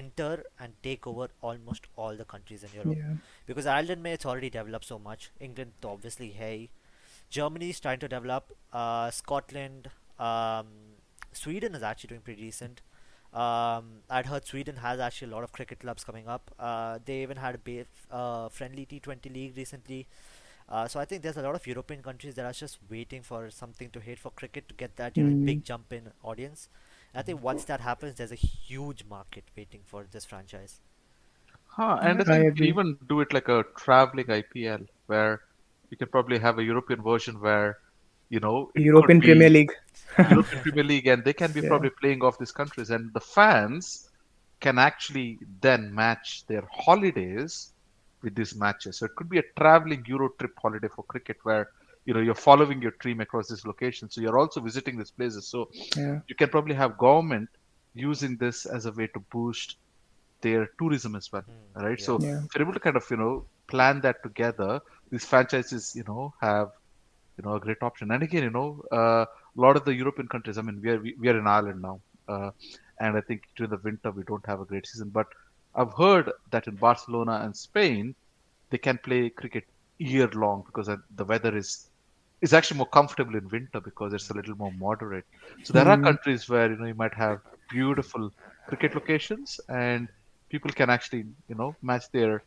Speaker 1: enter and take over almost all the countries in Europe
Speaker 2: Yeah.
Speaker 1: because Ireland में it's already developed so much England तो obviously है ही Germany is trying to develop. Uh, Scotland, um, Sweden is actually doing pretty decent. Um, I'd heard Sweden has actually a lot of cricket clubs coming up. Uh, they even had a ba- uh, friendly T20 league recently. Uh, so I think there's a lot of European countries that are just waiting for something to hit for cricket to get that you know
Speaker 2: Mm.
Speaker 1: big jump in audience. I think once that happens, there's a huge market waiting for this franchise.
Speaker 3: Huh, and I
Speaker 2: I
Speaker 3: think you even do it like a traveling IPL where you can probably have a European version where, you know,
Speaker 2: European Premier League.
Speaker 3: European Premier League and they can be
Speaker 2: Yeah.
Speaker 3: probably playing off these countries and the fans can actually then match their holidays with these matches. So it could be a traveling Euro trip holiday for cricket where, you know, you're following your team across this location. So you're also visiting these places. So
Speaker 2: Yeah.
Speaker 3: you can probably have government using this as a way to boost their tourism as well
Speaker 1: Hmm,
Speaker 3: right
Speaker 1: yeah.
Speaker 3: so
Speaker 2: Yeah.
Speaker 3: if you're able to kind of you know plan that together these franchises you know have you know a great option and again you know uh, a lot of the european countries i mean we are we, we are in ireland now uh, and i think during the winter we don't have a great season but i've heard that in barcelona and spain they can play cricket year long because the weather is is actually more comfortable in winter because it's a little more moderate. So there are
Speaker 2: Mm.
Speaker 3: countries where you know you might have beautiful cricket locations and people can actually you know match their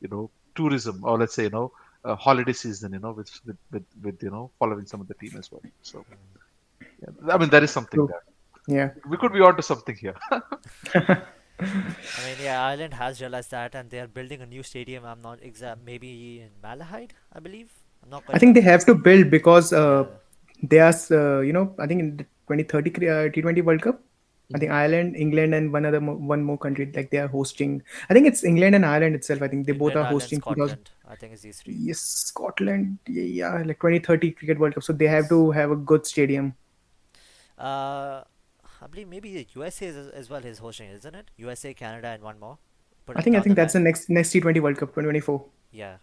Speaker 3: you know tourism or let's say you know uh, holiday season you know with, with with with you know following some of the team as well. So yeah, I mean there is something
Speaker 2: True.
Speaker 3: there.
Speaker 2: Yeah.
Speaker 3: We could be onto something here.
Speaker 1: I mean, yeah, Ireland has realized that, and they are building a new stadium. I'm not exact, maybe in Malahide, I believe. I'm not quite
Speaker 2: I think
Speaker 1: sure.
Speaker 2: they have to build because uh,
Speaker 1: Yeah.
Speaker 2: they are, uh, you know, I think in the 2030 uh, T20 World Cup, I think Ireland, England, and one other mo- one more country like they are hosting. I think it's England and Ireland itself. I think they both are hosting 2000.
Speaker 1: I think it's these three.
Speaker 2: Yes, Scotland. Yeah, yeah, like 2030 Cricket World Cup. So they have to have a good stadium.
Speaker 1: Uh, I believe maybe the USA is, as well is hosting, isn't it? USA, Canada, and one more. Put
Speaker 2: I think I think that's the next next T20 World Cup 2024.
Speaker 1: Yeah,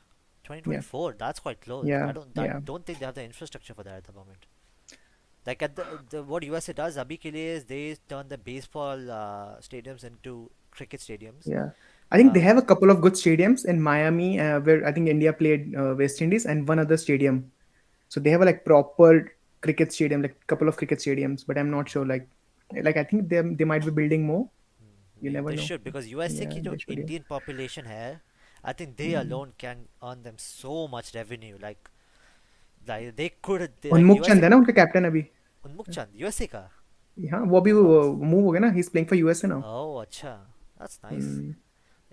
Speaker 1: 2024. That's quite close. Yeah. I
Speaker 2: Yeah,
Speaker 1: don't. I
Speaker 2: yeah.
Speaker 1: don't think they have the infrastructure for that at the moment. Like at the, the what USA does, abhi is they turn the baseball uh, stadiums into cricket stadiums.
Speaker 2: Yeah. I think they
Speaker 1: Uh,
Speaker 2: have a couple of good stadiums in Miami, uh, where I think India played uh, West Indies, and one other stadium. So they have a like proper cricket stadium, like couple of cricket stadiums. But I'm not sure. Like, like I think they they might be building more. You
Speaker 1: They-
Speaker 2: never
Speaker 1: they
Speaker 2: know.
Speaker 1: should because USA
Speaker 2: Yeah,
Speaker 1: की जो
Speaker 2: they should, yeah.
Speaker 1: Indian population है, I think they alone can earn them so much revenue. Like, like they could. They, like
Speaker 2: उन्मुख
Speaker 1: USA
Speaker 2: चंद है ना उनका captain अभी
Speaker 1: उन्मुख चंद USA का
Speaker 2: हाँ वो अभी मूव हो गया ना ही is playing for USA now
Speaker 1: Oh, अच्छा. That's nice.
Speaker 2: Hmm.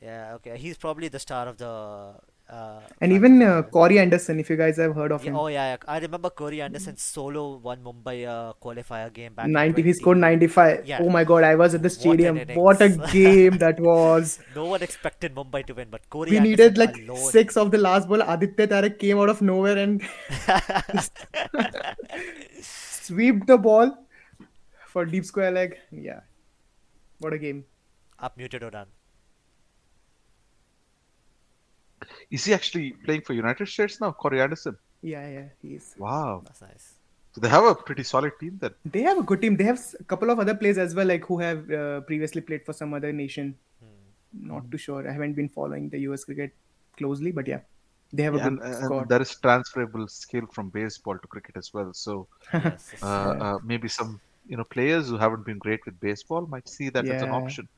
Speaker 1: Yeah, okay. He's probably the star of the. Uh,
Speaker 2: and even uh, Corey Anderson if you guys have heard of
Speaker 1: yeah,
Speaker 2: him
Speaker 1: oh yeah, I remember Corey Anderson solo won Mumbai uh, qualifier game back.
Speaker 2: 90 he scored 95
Speaker 1: Yeah.
Speaker 2: oh my god I was at the stadium what a game that was
Speaker 1: No one expected Mumbai to win, but Corey
Speaker 2: we
Speaker 1: Anderson
Speaker 2: needed like
Speaker 1: alone.
Speaker 2: six of the last ball Aditya Tare came out of nowhere and swept the ball for deep square leg yeah what a game
Speaker 1: Up muted or done.
Speaker 3: Is he actually playing for United States now, Corey Anderson?
Speaker 2: yeah yeah he's
Speaker 3: Wow.
Speaker 1: That's nice.
Speaker 3: So they have a pretty solid team then.
Speaker 2: they have a good team they have a couple of other players as well like who have uh, previously played for some other nation
Speaker 1: Hmm.
Speaker 2: not too sure I haven't been following the US cricket closely but yeah they have a good
Speaker 3: and, and
Speaker 2: squad
Speaker 3: there is transferable skill from baseball to cricket as well. So
Speaker 1: Yes,
Speaker 3: uh,
Speaker 2: Yeah.
Speaker 3: uh, maybe some you know players who haven't been great with baseball might see that as an option.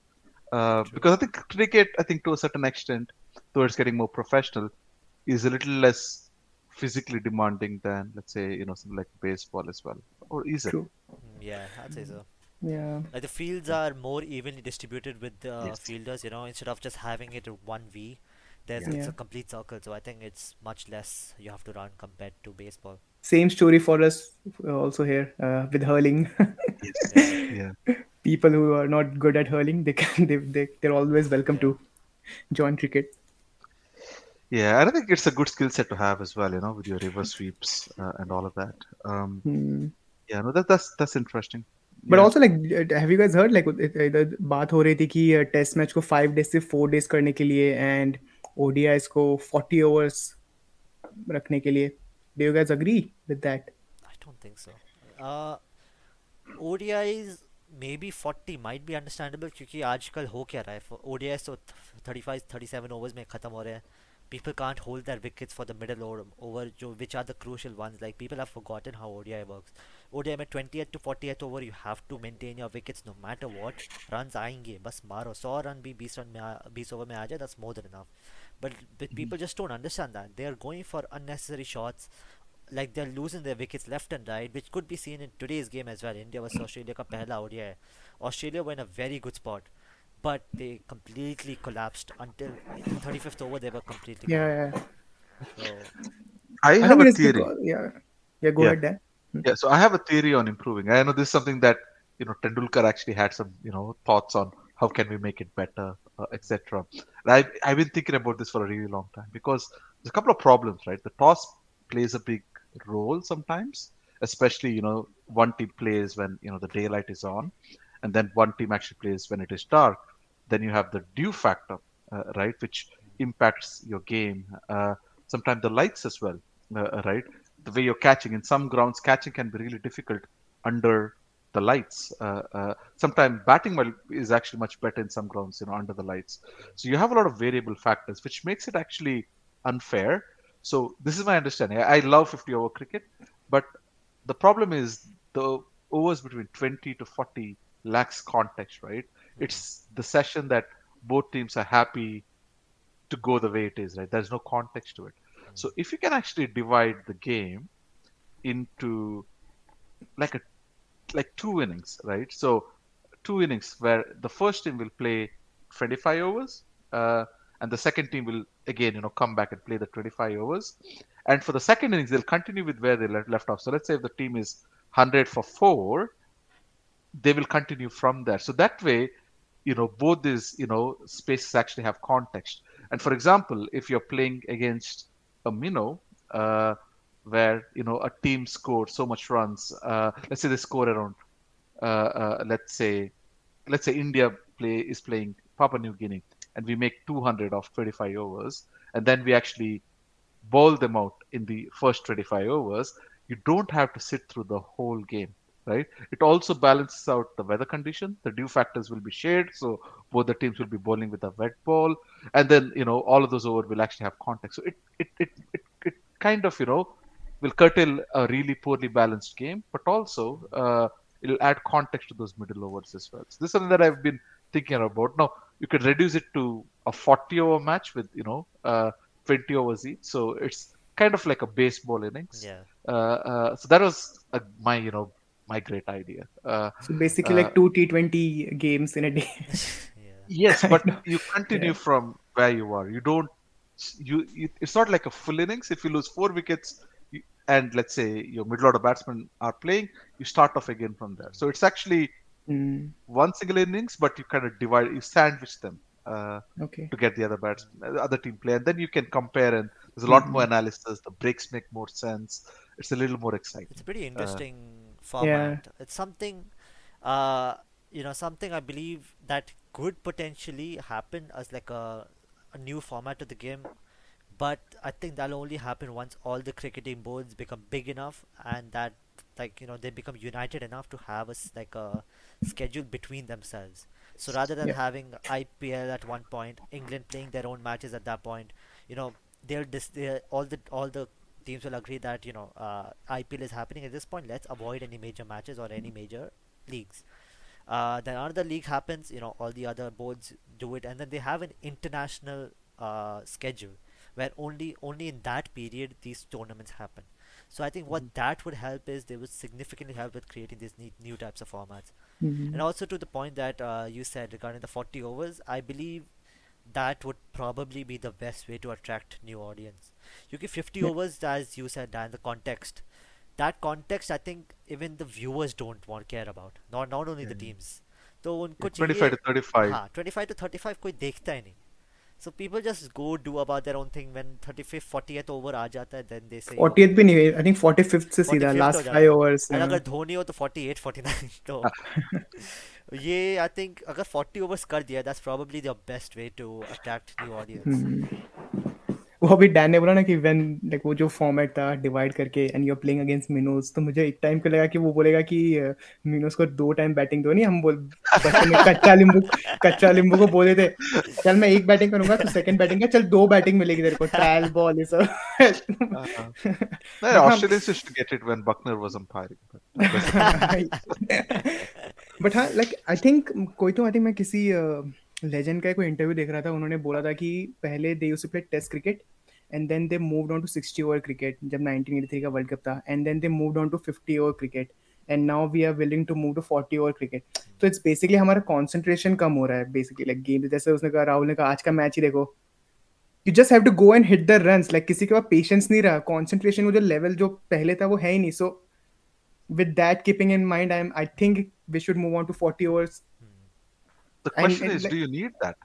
Speaker 3: Uh, because I think cricket, I think to a certain extent, though it's getting more professional, is a little less physically demanding than let's say you know something like baseball as well. Or is it?
Speaker 2: True.
Speaker 1: Mm, yeah, I'd say so.
Speaker 2: yeah
Speaker 1: Like the fields are more evenly distributed with the
Speaker 3: Yes.
Speaker 1: fielders, you know, instead of just having it one V. There's
Speaker 2: Yeah.
Speaker 1: it's a complete circle, so I think it's much less you have to run compared to baseball.
Speaker 2: same story for us uh, also here uh, with hurling
Speaker 3: Yes. yeah.
Speaker 2: people who are not good at hurling they can they, they they're always welcome to join cricket
Speaker 3: yeah, and I think it's a good skill set to have as well, you know, with your reverse sweeps uh, and all of that. Um,
Speaker 2: hmm.
Speaker 3: Yeah, no, that's that's interesting.
Speaker 2: But also, like, have you guys heard, like, the baat ho rahi thi ki, uh, test match ko five days se four days karne ke liye and ODIs ko 40 hours rakhne ke. Do you guys agree with that?
Speaker 1: I don't think so. Uh, ODI is maybe 40 might be understandable because ODIs are 35-37 overs. Mein 35-37 rahe hai people can't hold their wickets for the middle over, over jo, which are the crucial ones. Like people have forgotten how ODI works. ODI में 20th to 40th over you have to maintain your wickets no matter what. Runs आएंगे बस मारो 100 run भी 20 run में 20 over में आ जाए that's more than enough. But, but people just don't understand that. They are going for unnecessary shots. Like they're losing their wickets left and right, which could be seen in today's game as well. India versus Australia का पहला ODI. Australia were in a very good spot but they completely collapsed until the 35th over they were completely
Speaker 2: Yeah,
Speaker 1: gone.
Speaker 2: yeah.
Speaker 1: So,
Speaker 3: I
Speaker 2: I
Speaker 3: have
Speaker 2: think
Speaker 3: a theory.
Speaker 2: because, yeah, yeah. Go
Speaker 3: Yeah.
Speaker 2: ahead, Dan.
Speaker 3: Yeah, so I have a theory on improving. I know this is something that you know Tendulkar actually had some you know thoughts on how can we make it better, uh, etc. And I've I've been thinking about this for a really long time because there's a couple of problems, right? The toss plays a big role sometimes, especially you know one team plays when you know the daylight is on, and then one team actually plays when it is dark. Then you have the dew factor, uh, right, which impacts your game. Uh, sometimes the lights as well, uh, right? The way you're catching in some grounds, catching can be really difficult under the lights. Uh, uh, sometimes batting is actually much better in some grounds, you know, under the lights. So you have a lot of variable factors, which makes it actually unfair. So this is my understanding. I, I love 50 over cricket, but the problem is the overs between 20 to 40 lacks context, right? It's the session that both teams are happy to go the way it is, right? There's no context to it. So if you can actually divide the game into like a like two innings, right? So two innings where the first team will play 25 overs, uh, and the second team will again, you know, come back and play the 25 overs. And for the second innings, they'll continue with where they left off. So let's say if the team is 100 for four, they will continue from there. So that way, you know, both these, you know, spaces actually have context. And for example, if you're playing against a minnow, uh, where you know a team scored so much runs, uh, let's say they score around, uh, uh, let's say, let's say India play is playing Papua New Guinea, and we make 200 of 25 overs, and then we actually bowl them out in the first 25 overs. You don't have to sit through the whole game right? It also balances out the weather condition. The dew factors will be shared, so both the teams will be bowling with a wet ball, and then you know all of those over will actually have context. So it it it it, it kind of you know will curtail a really poorly balanced game, but also uh, it'll add context to those middle overs as well. So this is something that I've been thinking about. Now you could reduce it to a 40 over match with you know uh, 20 overs each, so it's kind of like a baseball innings.
Speaker 1: yeah.
Speaker 3: Uh, uh, so that was uh, my you know my great idea. Uh,
Speaker 2: So basically,
Speaker 3: Uh,
Speaker 2: like two T20 games in a day.
Speaker 1: yeah.
Speaker 3: yes, but you continue
Speaker 2: Yeah.
Speaker 3: from where you are. You don't. You, you it's not like a full innings. If you lose four wickets, you, and let's say your middle order batsmen are playing, you start off again from there. So it's actually
Speaker 2: Mm,
Speaker 3: one single innings, but you kind of divide, you sandwich them uh,
Speaker 2: okay.
Speaker 3: to get the other bats, the other team play, and then you can compare. And there's a lot more analysis. The breaks make more sense. It's a little more exciting.
Speaker 1: It's a pretty interesting
Speaker 2: Yeah.
Speaker 1: Format. It's something, uh, you know, something I believe that could potentially happen as like a, a new format to the game. But I think that'll only happen once all the cricketing boards become big enough and that, like, you know, they become united enough to have a like a schedule between themselves. So rather than
Speaker 2: Yeah.
Speaker 1: having IPL at one point, England playing their own matches at that point, you know, they'll dis- they'll, all the all the teams will agree that you know uh, IPL is happening at this point. Let's avoid any major matches or any major leagues. Uh, then another league happens, you know, all the other boards do it, and then they have an international uh, schedule where only only in that period these tournaments happen. So I think what that would help is they would significantly help with creating these new, new types of formats.
Speaker 2: Mhm.
Speaker 1: And also to the point that uh, you said regarding the 40 overs, I believe that would probably be the best way to attract new audience. You give 50
Speaker 2: Yeah.
Speaker 1: overs, as you said, and the context. That context, I think, even the viewers don't want care about. Not not only the teams. तो उनको
Speaker 3: 25 to 35.
Speaker 1: हाँ 25 to 35 कोई देखता ही नहीं. So people just go do about their own thing when 35th 40th over आ जाता है then they say oh,
Speaker 2: 40th भी नहीं I think 45th से
Speaker 1: 45th
Speaker 2: सीधा
Speaker 1: हो
Speaker 2: last
Speaker 1: जाता
Speaker 2: five
Speaker 1: है.
Speaker 2: overs
Speaker 1: और
Speaker 2: हाँ.
Speaker 1: अगर धोनी हो तो 48 49 तो ये आई थिंक अगर 40 ओवर्स कर दिया that's probably the best way to attract new audience
Speaker 2: Hmm. वो अभी डैन ने बोला ना कि व्हेन लाइक वो जो फॉर्मेट था डिवाइड करके and you are playing against minnows तो मुझे एक टाइम को लगा कि वो बोलेगा कि मिनोस को दो टाइम बैटिंग दो नहीं हम बोल बचपन में कच्चा लींबू कच्चा लींबू को बोले थे चल मैं एक बैटिंग करूँगा तो सेकंड बैटिंग का चल दो बैटिंग मिलेगी तेरे को ट्रायल बॉल ये सब
Speaker 3: Australians used to get it when Buckner was umpiring. But
Speaker 2: but हाँ लाइक आई थिंक कोई तो आई थिंक मैं किसी लेजेंड का कोई इंटरव्यू देख रहा था, उन्होंने बोला था कि पहले they used to play test cricket and then they move on to 60 over cricket जब 1983 का वर्ल्ड कप था and then they moved on to 50 over cricket and now we are willing to move to 40 over cricket तो it's basically हमारा concentration कम हो रहा है basically like game जैसे उसने कहा, राहुल ने कहा, आज का मैच ही देखो। You just have to go and hit the runs like किसी के पास पेशेंस नहीं रहा कॉन्सेंट्रेशन वो जो लेवल जो पहले था वो है ही नहीं। सो with that keeping in mind i'm i think we should move on to 40 overs
Speaker 3: the
Speaker 2: And-
Speaker 3: question
Speaker 2: and
Speaker 3: is,
Speaker 2: like-
Speaker 3: do you need that?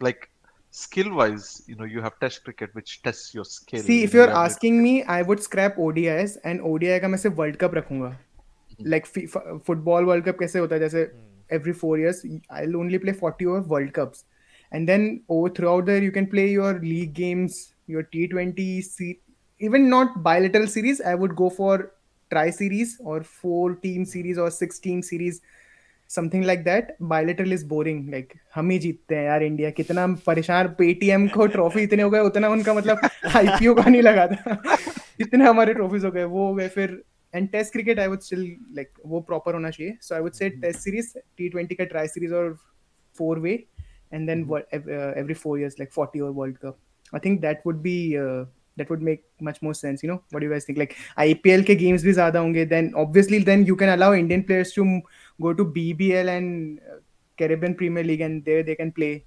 Speaker 3: Like skill-wise, you know, you have Test cricket, which tests your skill.
Speaker 2: see if
Speaker 3: your
Speaker 2: you're
Speaker 3: ability.
Speaker 2: asking me i would scrap odis and odi का मैं सिर्फ world cup रखूंगा like football world cup कैसे होता है जैसे every four years i'll only play 40 over world cups and then over throughout there you can play your league games your t20 se- even not bilateral series i would go for tri series or four team series or six team series Something like that bilateral is boring like हम ही जीतते हैं यार India कितना परेशान Paytm को trophy इतने हो गए उतना उनका मतलब आईपीओ का नहीं लगा था इतने हमारे ट्रॉफीज हो गए वो हो गए फिर and test cricket I would still like वो प्रॉपर होना चाहिए so I would say test series T twenty का ट्राई सीरीज़ और four way and then every four years like forty और world cup I think that would be that would make much more sense you know? What do you guys think? Like ipl के games भी ज़्यादा होंगे then obviously then you can allow indian players to go to BBL and uh, Caribbean Premier League, and there they can play.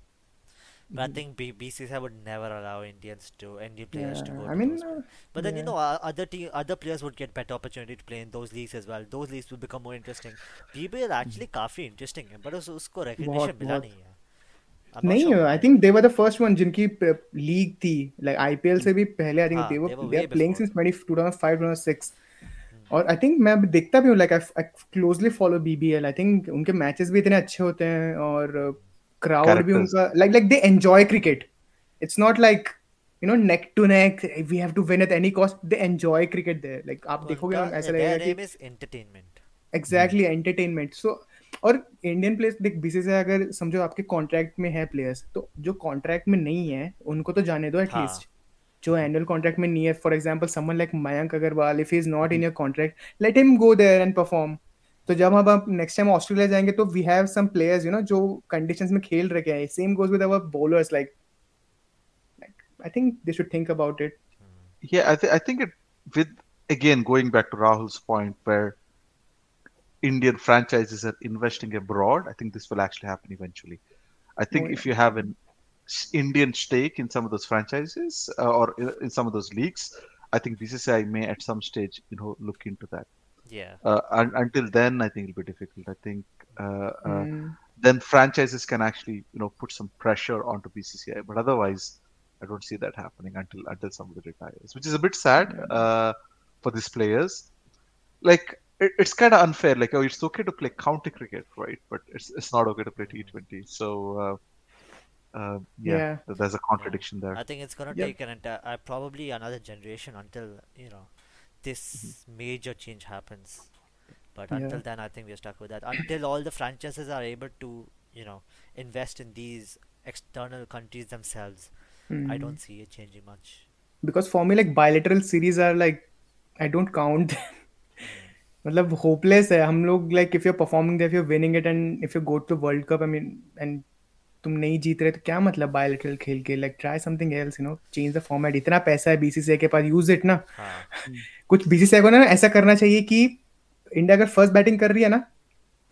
Speaker 1: But I think BCCI would never allow Indians to Indian players
Speaker 2: yeah, to
Speaker 1: go.
Speaker 2: I
Speaker 1: to
Speaker 2: mean, uh,
Speaker 1: but then
Speaker 2: yeah.
Speaker 1: you know other team, other players would get better opportunity to play in those leagues as well. Those leagues will become more interesting. BBL actually hmm. काफी interesting है, but उस उसको recognition मिला नहीं है.
Speaker 2: नहीं
Speaker 1: I
Speaker 2: think they were the first one जिनकी uh, league थी like IPL से भी पहले
Speaker 1: I
Speaker 2: think
Speaker 1: they were
Speaker 2: they
Speaker 1: are
Speaker 2: playing since 2005 2006 और आई थिंक मैं देखता भी हूँ like I closely follow BBL I think उनके मैचेस भी इतने अच्छे होते हैं और क्राउड भी उनका like like they enjoy cricket it's not like you know neck to neck we have to win at any cost they enjoy cricket there like आप देखोगे ना ऐसा लगेगा कि
Speaker 1: entertainment.
Speaker 2: एग्जैक्टली एंटरटेनमेंट सो और इंडियन प्लेयर्स देख बीसीसीआई अगर समझो आपके कॉन्ट्रैक्ट में है प्लेयर्स तो जो कॉन्ट्रैक्ट में नहीं है उनको तो जाने दो एटलीस्ट हाँ। जो एनुअल कॉन्ट्रैक्ट में नहीं है for example someone like Mayank Agarwal if is not in your contract let him go there and perform तो जब हम अब नेक्स्ट टाइम ऑस्ट्रेलिया जाएँगे तो we have some players you know जो कंडीशंस में खेल रखे हैं same goes with our bowlers like I think they should think about it
Speaker 3: Yeah, I, th- I think it with again going back to Rahul's point where Indian franchises are investing abroad. I think this will actually happen eventually. I think
Speaker 2: Oh, yeah.
Speaker 3: if you have an Indian stake in some of those franchises uh, or in, in some of those leagues, I think BCCI may at some stage you know look into that.
Speaker 1: Yeah.
Speaker 3: Uh, un- until then, I think it'll be difficult. I think uh, uh,
Speaker 2: Mm.
Speaker 3: then franchises can actually you know put some pressure onto BCCI. But otherwise, I don't see that happening until until somebody retires, which is a bit sad uh, for these players. Like it's kind of unfair. Like oh, it's okay to play county cricket, right? But it's it's not okay to play T20. So uh, uh, yeah,
Speaker 2: Yeah.
Speaker 3: th- there's a contradiction there.
Speaker 1: I think it's gonna
Speaker 2: Yep.
Speaker 1: take an entire, uh, probably another generation until you know this major change happens. But
Speaker 2: Yeah.
Speaker 1: until then, I think we're stuck with that. Until all the franchises are able to, you know, invest in these external countries themselves, I
Speaker 2: Mm.
Speaker 1: don't see it changing much.
Speaker 2: because for me like bilateral series are like I don't count them. मतलब hopeless है हम लोग like if you performing there if you winning it and if you go to world cup I mean and तुम नहीं जीत रहे तो क्या मतलब बायोलेटरल खेल के? Like try something else you know change the format इतना पैसा है बीसीसीआई के पास यूज़ इट ना।
Speaker 1: हाँ.
Speaker 2: कुछ बीसीसीआई को ना ऐसा करना चाहिए कि इंडिया अगर फ़र्स्ट बैटिंग कर रही है ना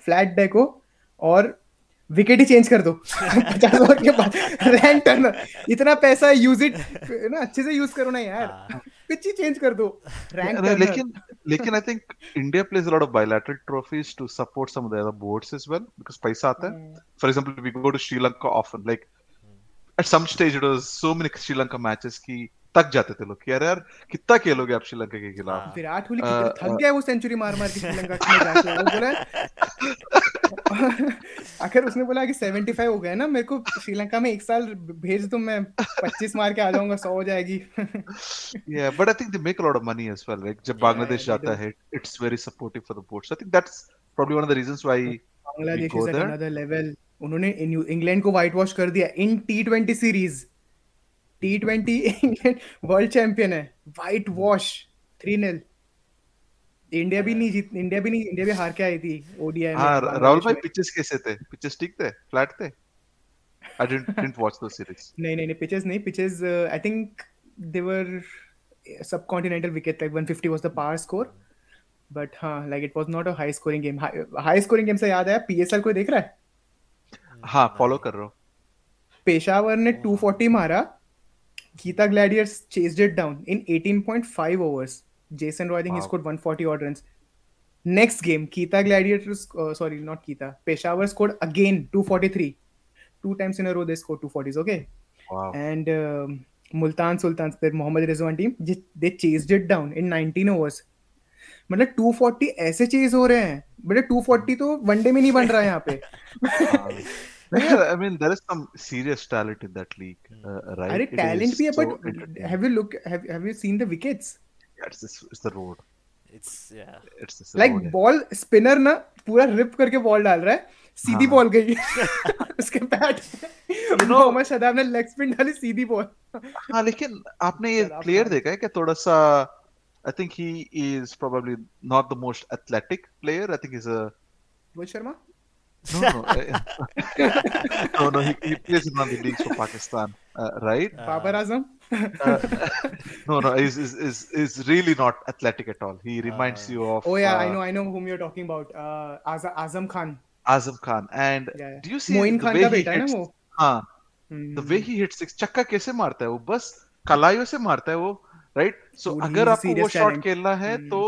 Speaker 2: फ्लैट डेक हो और विकेट ही चेंज कर दो। पचास ओवर के बाद रैंक टर्नर इतना पैसा यूज़ इट ना अच्छे से यूज़ करो ना यार। कुछ ही चेंज कर दो। रैंक
Speaker 3: लेकिन लेकिन I think India plays a lot of bilateral trophies to support some of the boards as well because पैसा आता है for example we go to Sri Lanka often like at some stage it was so many Sri Lanka matches की तक जाते थे लोग यार यार कितना खेलोगे आप श्रीलंका के खिलाफ?
Speaker 1: हाँ।
Speaker 2: विराट कोहली थक गया वो सेंचुरी मार मार के श्रीलंका के खिलाफ बोला आखिर उसने बोला कि 75 हो गए ना मेरे को श्रीलंका में एक साल भेज दो मैं 25 मार के आ जाऊँगा 100 हो जाएगी।
Speaker 3: या but I think they make a lot of money as well like जब
Speaker 2: बांग्लादेश
Speaker 3: जाता है it's very supportive for the ports I think that's probably one of the reasons why
Speaker 2: Bangladesh is
Speaker 3: at
Speaker 2: another level. उन्होंने England को white wash कर दिया in T twenty series टी20 England world champion है। White wash 3-0 India भी नहीं जीत India भी नहीं इंडिया भी हार के आई थी ओडीआई
Speaker 3: हाँ राहुल भाई पिचेस कैसे थे? पिचेस ठीक थे? फ्लैट थे? I didn't didn't watch those series.
Speaker 2: नहीं नहीं नहीं पिचेस नहीं। Pitches I think they were subcontinental wicket like 150 was the power score but हाँ like it was not a high scoring game high scoring game से याद आया? PSL कोई देख रहा है?
Speaker 3: हाँ फॉलो कर रहा हूँ।
Speaker 2: पेशावर ने 240 मारा। Quetta Gladiators chased it down in 18.5 overs jason roy i think
Speaker 3: wow.
Speaker 2: he scored 140 odd runs next game Keita gladiators uh, sorry not Keita peshawar scored again 243 two times in a row they scored 240s okay
Speaker 3: wow
Speaker 2: and um, multan sultans their mohammad rizwan team they chased it down in 19 overs मतलब 240 ऐसे chase हो रहे हैं but 240 तो one day में नहीं बन रहा है यहाँ पे
Speaker 3: Uh, yeah, I mean there is some serious talent in that league, uh, right?
Speaker 2: अरे
Speaker 3: It
Speaker 2: टैलेंट
Speaker 3: is
Speaker 2: भी है
Speaker 3: so
Speaker 2: but
Speaker 3: entertaining.
Speaker 2: Have you look have have you seen the wickets
Speaker 3: Yeah, it's, this, it's the road.
Speaker 1: It's yeah.
Speaker 3: It's this
Speaker 2: like
Speaker 3: road. है.
Speaker 2: Ball spinner ना पूरा rib करके ball डाल रहा है सीधी
Speaker 3: हाँ।
Speaker 2: बॉल गई उसके बैट मोहम्मद शदाब ने लेग स्पिन डाली सीधी बॉल
Speaker 3: हाँ लेकिन आपने ये
Speaker 2: शराब
Speaker 3: प्लेयर
Speaker 2: खान।
Speaker 3: देखा है क्या थोड़ा सा I think he is probably not the most athletic player. I think he's a
Speaker 2: Rohit Sharma
Speaker 3: No no uh, no no he, he plays in one of the leagues for Pakistan, uh, right?
Speaker 2: Babar Azam
Speaker 3: Uh, no no he's, is is is really not athletic at all. He reminds
Speaker 1: Uh,
Speaker 3: you of
Speaker 2: या I
Speaker 3: uh,
Speaker 2: no I know whom you're talking about uh, Azam Khan
Speaker 3: Azam Khan. And
Speaker 2: Yeah, yeah.
Speaker 3: do you see
Speaker 2: Khan
Speaker 3: way
Speaker 2: का
Speaker 3: he
Speaker 2: बेटा है ना
Speaker 3: hits?
Speaker 2: वो
Speaker 3: हाँ
Speaker 2: Hmm.
Speaker 3: the way he hits six चक्का कैसे मारता है वो बस कलाइयों से मारता है वो राइट सो
Speaker 2: Dude,
Speaker 3: अगर
Speaker 2: he's
Speaker 3: आपको वो
Speaker 2: serious
Speaker 3: शॉट. खेलना है
Speaker 2: Hmm.
Speaker 3: तो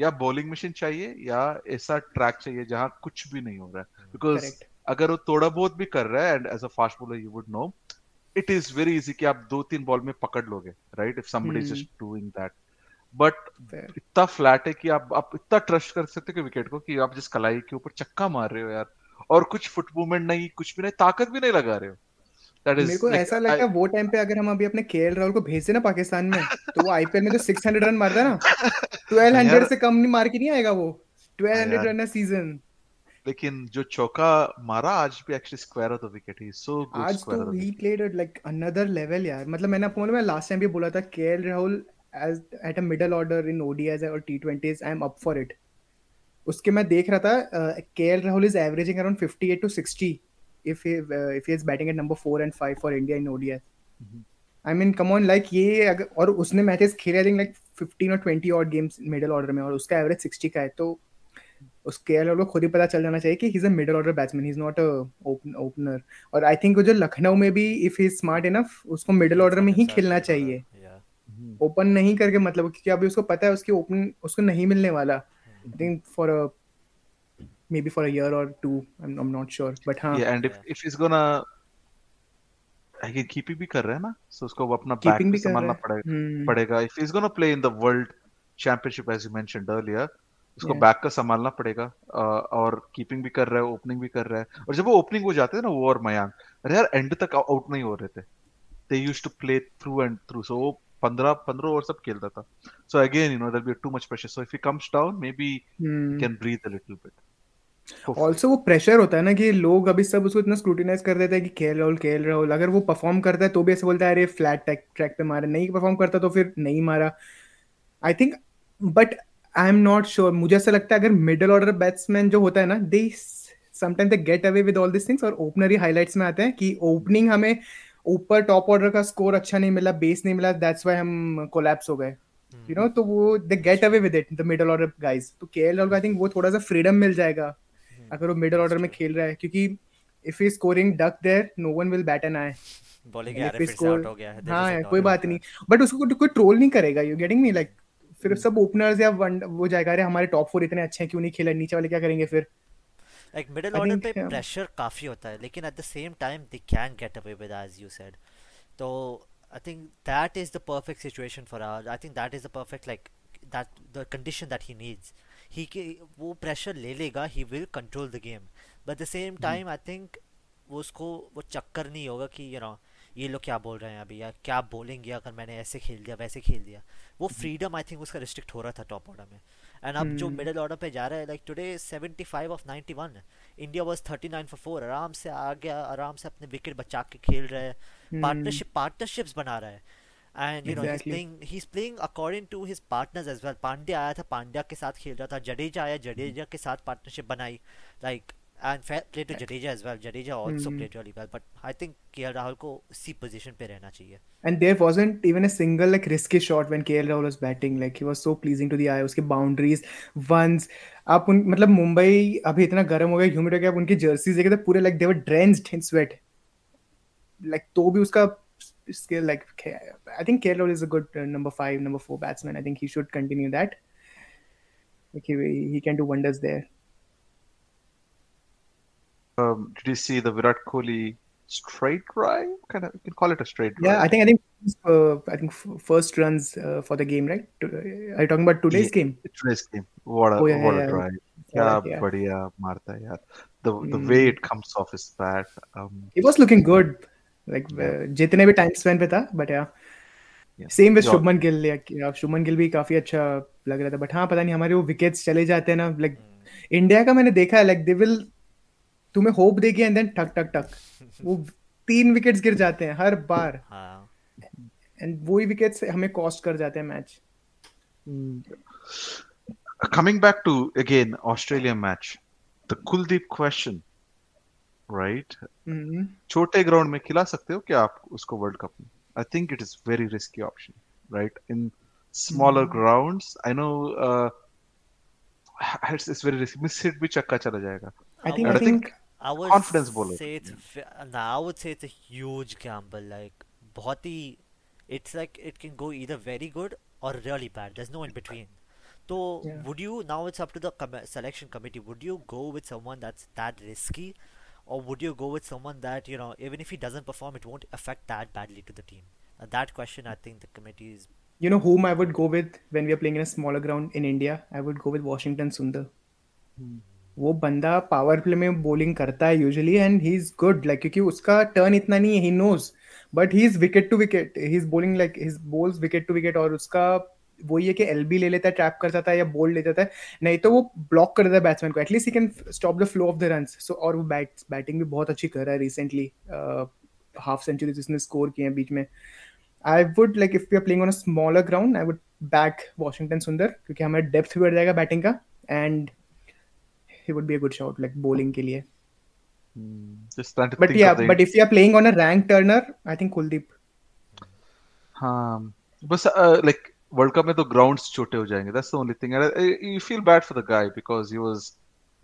Speaker 3: या बॉलिंग मशीन चाहिए या ऐसा ट्रैक चाहिए जहाँ कुछ भी नहीं हो रहा है बिकॉज़ अगर वो थोड़ा बहुत भी कर रहा है and as a fast bowler you would know it is very easy कि आप दो तीन बॉल में पकड़ लोगे right if
Speaker 2: somebody
Speaker 3: is. Just doing that
Speaker 2: but
Speaker 3: इतना फ्लैट है कि आप आप इतना ट्रस्ट कर सकते हो विकेट को कि आप जिस कलाई के ऊपर चक्का मार रहे हो यार और कुछ फुट मूवमेंट नहीं कुछ भी नहीं ताकत भी नहीं लगा रहे हो। दैट इज़
Speaker 2: मेरे को ऐसा लगता है वो टाइम पे अगर हम अभी अपने केएल राहुल को भेज देना पाकिस्तान में तो वो आईपीएल में जो 600 रन मारता है ना। 1200
Speaker 3: यार-
Speaker 2: से कम नहीं मार के नहीं आएगा वो। 1200 रन अ सीज़न
Speaker 3: लेकिन जो चौका मारा आज भी actually square of the wicket he so good
Speaker 2: आज
Speaker 3: स्क्वायर
Speaker 2: तो ही प्लेड लाइक अनदर लेवल यार। मतलब मैंने आपको है लास्ट टाइम भी बोला था KL Rahul as at a middle order in ODIs और टी20s I am up for it उसके मैं देख रहा था KL Rahul is averaging around 58 to 60 if he uh, if he is batting at number 4 and 5 for India in ODI
Speaker 3: Mhm.
Speaker 2: I mean come on like ये अगर और उसने matches खेले आई थिंक लाइक 15 और 20 ऑड गेम्स मिडिल ऑर्डर में और उसका average 60 का है। तो उस केएल को खुद ही पता चल जाना चाहिए कि he is a middle order batsman he is not a opener और आई थिंक जो लखनऊ में भी इफ़ ही स्मार्ट इनफ उसको मिडिल ऑर्डर में ही खेलना चाहिए। ओपन नहीं करके मतलब क्योंकि अभी उसको पता है उसकी ओपन उसको नहीं मिलने वाला। I think for a maybe for a year or two I'm, I'm not sure but हाँ।
Speaker 3: Yeah and if
Speaker 1: Yeah.
Speaker 3: if he's gonna again keeping भी कर रहा है ना so उसको अपना बैक संभालना
Speaker 2: रहा
Speaker 3: पड़ेगा
Speaker 2: हम्म,
Speaker 3: पड़ेगा। If he's gonna play in the world championship as you mentioned earlier उसको
Speaker 2: Yeah.
Speaker 3: बैक का संभालना पड़ेगा और कीपिंग भी कर रहा है ओपनिंग भी कर रहा है। और जब वो ओपनिंग हो जाते हैं ना वो और मयांक अरे यार एंड तक आउट नहीं हो रहे थे। They used to play through and through so वो 15 15 ओवर सब खेलता था। So again you know there be too much pressure so if he comes down
Speaker 2: maybe.
Speaker 3: Can breathe a little bit
Speaker 2: also वो pressure होता है ना कि लोग अभी सब उसको इतना स्क्रूटिनाइज कर देते हैं कि केएल राहुल केएल राहुल अगर वो परफॉर्म करता है तो भी ऐसे बोलता है अरे फ्लैट ट्रैक पे मारा। नहीं परफॉर्म करता तो फिर नहीं मारा। I think but I am not sure मुझे ऐसा लगता है अगर मिडिल ऑर्डर बैट्समैन जो होता है ना they sometime they get away with all this things और ओपनर ही हाइलाइट्स में आते हैं कि ओपनिंग हमें ऊपर टॉप ऑर्डर का स्कोर अच्छा नहीं मिला बेस नहीं मिला दैट्स व्हाई हम कोलैप्स हो गए।
Speaker 1: Hmm.
Speaker 2: यू नो तो वो they get away with it the middle order guys तो केएल राहुल को आई थिंक वो थोड़ा सा फ्रीडम मिल जाएगा
Speaker 1: Hmm.
Speaker 2: अगर वो मिडिल ऑर्डर में खेल रहा है क्योंकि if he scoring duck there no one will bat an
Speaker 1: I
Speaker 2: bowling
Speaker 1: यार फिर से आउट हो गया है
Speaker 2: हाँ कोई बात नहीं। बट उसको कोई ट्रोल नहीं करेगा यू गेटिंग मी लाइक फिर सब ओपनर्स या वन वो जाएगा अरे हमारे टॉप फोर इतने अच्छे हैं क्यों नहीं खेला? नीचे वाले क्या करेंगे फिर?
Speaker 1: लाइक मिडिल ऑर्डर पे. प्रेशर काफ़ी होता है लेकिन at the same time they can get away with as you said तो I think that is the perfect situation for our I think that is the perfect like that the condition that he needs he के वो pressure ले लेगा he will control the game but the same time I think वो उसको वो चक्कर नहीं होगा कि यू नो ये लोग क्या बोल रहे हैं अभी या क्या बोलेंगे अगर मैंने ऐसे खेल दिया वैसे खेल दिया? वो फ्रीडम आई थिंक उसका रिस्ट्रिक्ट हो रहा था टॉप ऑर्डर में। एंड अब जो मिडिल ऑर्डर पे जा रहा है like today 75 of 91 India was 39 for 4 आराम से आ गया आराम से अपने विकेट बचा के खेल रहा है। पार्टनरशिप पार्टनरशिप्स बना रहा है। And you know he playing he is playing according to his partners as well Pandya आया था पांड्या के साथ खेल रहा था। जडेजा आया जडेजा के साथ पार्टनरशिप बनाई। Like and fair play to Jadeja as well. Jadeja also mm. played really well, but I think KL Rahul को उसी position पे रहना चाहिए.
Speaker 2: And there wasn't even a single like risky shot when KL Rahul was batting. Like he was so pleasing to the eye. उसके boundaries, ones. आप उन मतलब मुंबई अभी इतना गर्म हो गया ह्यूमिड हो गया आप उनकी जर्सीज देखे तो पूरे like they were drenched in sweat. Like तो भी उसका like I think KL Rahul is a good uh, number five, number four batsman. I think he should continue that. Like he, he can do wonders there.
Speaker 3: Um, did you see the Virat Kohli straight drive? Kind of, you can call it a straight drive.
Speaker 2: Yeah, I think I think uh, I think first runs uh, for the game, right? Uh, are you talking about today's yeah, game?
Speaker 3: Today's game. What a oh, yeah, what yeah, a drive! Yeah, yeah, बढ़िया मारता है The the mm. way it comes off his bat. Um,
Speaker 2: he was looking good. Like uh, जितने भी time spend पे था, but yeah. Same with Shubman Gill या शुभमन गिल भी काफी अच्छा लग रहा था बट हाँ पता नहीं हमारे वो विकेट्स चले जाते हैं ना लाइक इंडिया का मैंने देखा है लाइक दे विल तुम्हें होप देगी एंड देन टक टक टक वो तीन विकेट्स गिर जाते हैं हर बार। एंड वो ही विकेट्स हमें कॉस्ट कर जाते हैं match
Speaker 3: coming back to again Australia match the Kuldeep question right छोटे ग्राउंड में खिला सकते हो क्या आप उसको वर्ल्ड कप में? I think it is very risky option right in smaller grounds I know it's it's very risky miss hit भी चक्का चला जाएगा।
Speaker 2: I think I think
Speaker 1: I would confidence. Say it's now I would say it's a huge gamble. Like, bahut it's like it can go either very good or really bad. There's no in between. So yeah. would you now? It's up to the com- selection committee. Would you go with someone that's that risky, or would you go with someone that you know even if he doesn't perform, it won't affect that badly to the team? Uh, that question, I think the committee is.
Speaker 2: You know whom I would go with when we are playing in a smaller ground in India. I would go with Washington Sundar. Hmm. वो बंदा power play में bowling करता है usually and he is good like क्योंकि उसका turn इतना नहीं है he knows but he is wicket to wicket he is bowling like his balls wicket to wicket और उसका वो ये कि एल बी ले लेता है ट्रैप कर जाता है या बोल्ड ले जाता है, नहीं तो वो ब्लॉक कर देता है बैट्समैन को. At least he can stop the flow of the run so और वो बैट बैटिंग भी बहुत अच्छी कर रहा है रिसेंटली हाफ़ सेंचुरी जिसने स्कोर किए हैं बीच में. I would like if you are playing on a smaller ground I would back Washington Sundar क्योंकि हमारा डेप्थ भी बढ़ जाएगा बैटिंग का. And he would be a good shout like bowling ke liye
Speaker 3: Just trying to.
Speaker 2: But think yeah, of the... but if you are playing on a rank turner, I think Kuldeep.
Speaker 3: हाँ, बस like world cup में तो grounds छोटे हो जाएँगे that's the only thing you feel bad for the guy because he was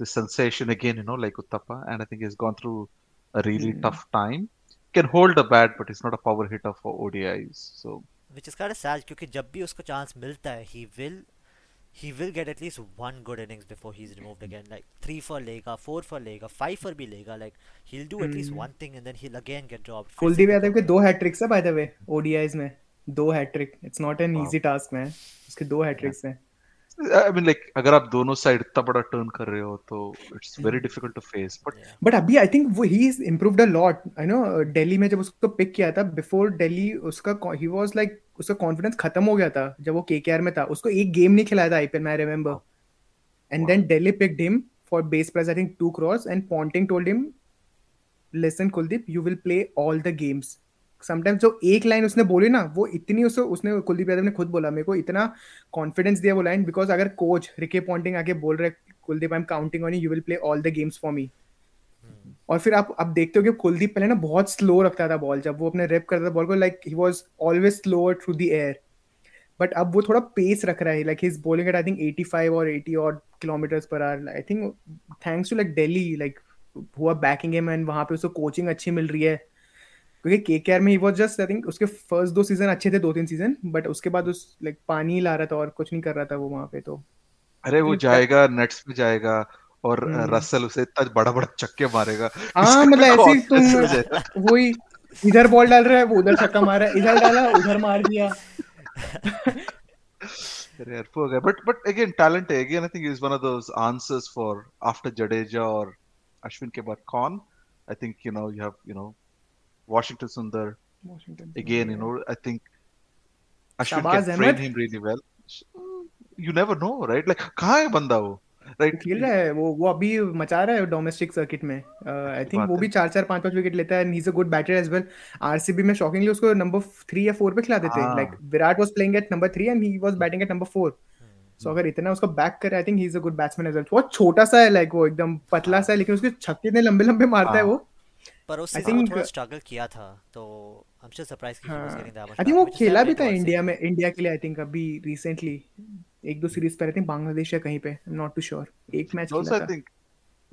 Speaker 3: the sensation again you know like Uthappa and I think he has gone through a really tough time can hold a bat but it's not a power hitter for ODIs so
Speaker 1: which is kind of sad क्योंकि जब भी उसको chance मिलता है he will he will get at least one good innings before he's removed again. Like three for lega, four for lega, five for भी lega. Like he'll do at mm. least hmm. one thing and then he'll again get dropped.
Speaker 2: Kuldeep Yadav के दो hat-tricks है by the way ODIs में दो hat trick. It's not an wow. easy task man. उसके दो hat-tricks हैं.
Speaker 3: I mean like अगर आप दोनों साइड इतना बड़ा टर्न कर रहे हो तो it's very difficult to face but
Speaker 2: but अभी आई थिंक वो he is improved a lot I know Delhi में जब उसको पिक किया था बिफोर दिल्ली उसका ही वाज लाइक उसका कॉन्फिडेंस खत्म हो गया था जब वो केकेआर में था उसको एक गेम नहीं खिलाया था आईपीएल में I remember and then Delhi picked him for base price I think 2 crores and Ponting told him listen Kuldeep you will play all the games sometimes जो एक लाइन उसने बोली ना वो इतनी उसे उसने कुलदीप यादव ने खुद बोला मेरे को इतना कॉन्फिडेंस दिया वो लाइन बिकॉज़ अगर कोच रिके पॉन्टिंग आके बोल रहे Kuldeep I am counting on you will play all the games for me और फिर आप अब देखते हो कि कुलदीप पहले ना बहुत स्लो रखता था बॉल जब वो अपने रेप करता था बॉल को like he was always slower through the air but अब वो थोड़ा पेस रख रहा है like his bowling at I think 85 और 80 और kilometres per hour I think thanks to like Delhi like हुआ बैकिंग हिम एंड वहाँ पे उसको कोचिंग अच्छी मिल रही है. क्योंकि के के आर में he was just I think उसके फ़र्स्ट दो सीज़न अच्छे थे दो तीन सीज़न बट उसके बाद उस लाइक पानी ला रहा था और कुछ नहीं कर रहा था वो वहाँ पे तो.
Speaker 3: अरे वो जाएगा नेट्स में जाएगा. और रसल उसे इतना बड़ा बड़ा चक्के मारेगा
Speaker 2: हाँ मतलब ऐसे तुम वही इधर बॉल डाल रहा है वो उधर चक्का मार रहा है इधर डाला उधर मार दिया
Speaker 3: rare poor guy but but again talent again i think is one of those answers for after jadeja or ashwin ke baad khan i think you know you have you know washington sundar
Speaker 2: washington
Speaker 3: again you know i think ashwin
Speaker 2: Shabaz
Speaker 3: can train him really well you never know right like kahan hai banda wo right
Speaker 2: खेल रहा है वो वो अभी मचा रहा है domestic circuit में। आई थिंक वो भी चार चार पाँच पाँच विकेट लेता है and he is a good batter as well RCB में शॉकिंगली उसको नंबर थ्री या फोर पे खिलाते थे
Speaker 3: हाँ।
Speaker 2: Like Virat was playing at number three and he was batting at number four so अगर इतना उसको बैक करे I think he is a good batsman as well बहुत छोटा सा है लाइक वो एकदम पतला सा है लेकिन उसके छक्के इतने लंबे लंबे मारता है
Speaker 3: हाँ।
Speaker 2: वो।
Speaker 1: पर उस
Speaker 2: I
Speaker 1: सीज़न
Speaker 2: think-
Speaker 1: थोड़ा स्ट्रगल किया था तो आई एम जस्ट सरप्राइज़ कि
Speaker 2: आई थिंक वो खेला भी था इंडिया में इंडिया के लिए आई थिंक अभी रिसेंटली एक दो सीरीज़ पे रहते हैं बांग्लादेश या कहीं पे नॉट टू श्योर एक मैच खेला था।
Speaker 3: Think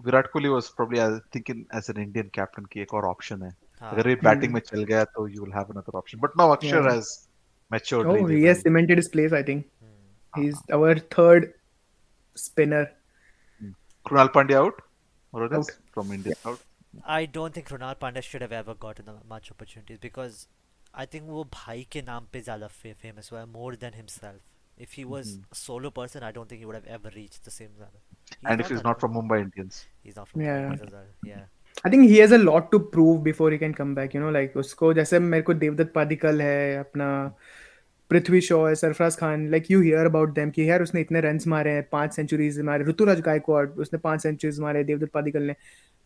Speaker 3: Virat Kohli was probably I think in as an Indian captain की एक और ऑप्शन है।
Speaker 1: हाँ।
Speaker 3: अगर ये hmm. बैटिंग में चल गया तो you will have another option but now Akshar has matured
Speaker 2: oh he cemented his place I think
Speaker 1: he
Speaker 2: is our third spinner
Speaker 3: Krunal Pandya out और
Speaker 2: out
Speaker 3: from India out
Speaker 1: I don't think Ronald Panda should have ever gotten much opportunities because I think वो भाई के नाम पे ज़्यादा famous हुआ more than himself. If he was
Speaker 3: Mhm.
Speaker 1: a solo person, I don't think he would have ever reached the same level. He's
Speaker 3: and if he's
Speaker 1: that
Speaker 3: not from
Speaker 1: level.
Speaker 3: Mumbai Indians
Speaker 1: he's not from
Speaker 2: Yeah.
Speaker 1: Mumbai as well. Yeah.
Speaker 2: I think he has a lot to prove before he can come back. You know, like उसको जैसे मेरे को देवदत्त पादिकल है अपना पृथ्वी शॉ है Sarfaraz Khan like you hear about them कि यार उसने इतने रन्स मारे हैं पांच सेंचुरीज मारे ऋतुराज गायकवाड़ उसने पांच सेंचुरीज मारे देवदत्त पादिकल ने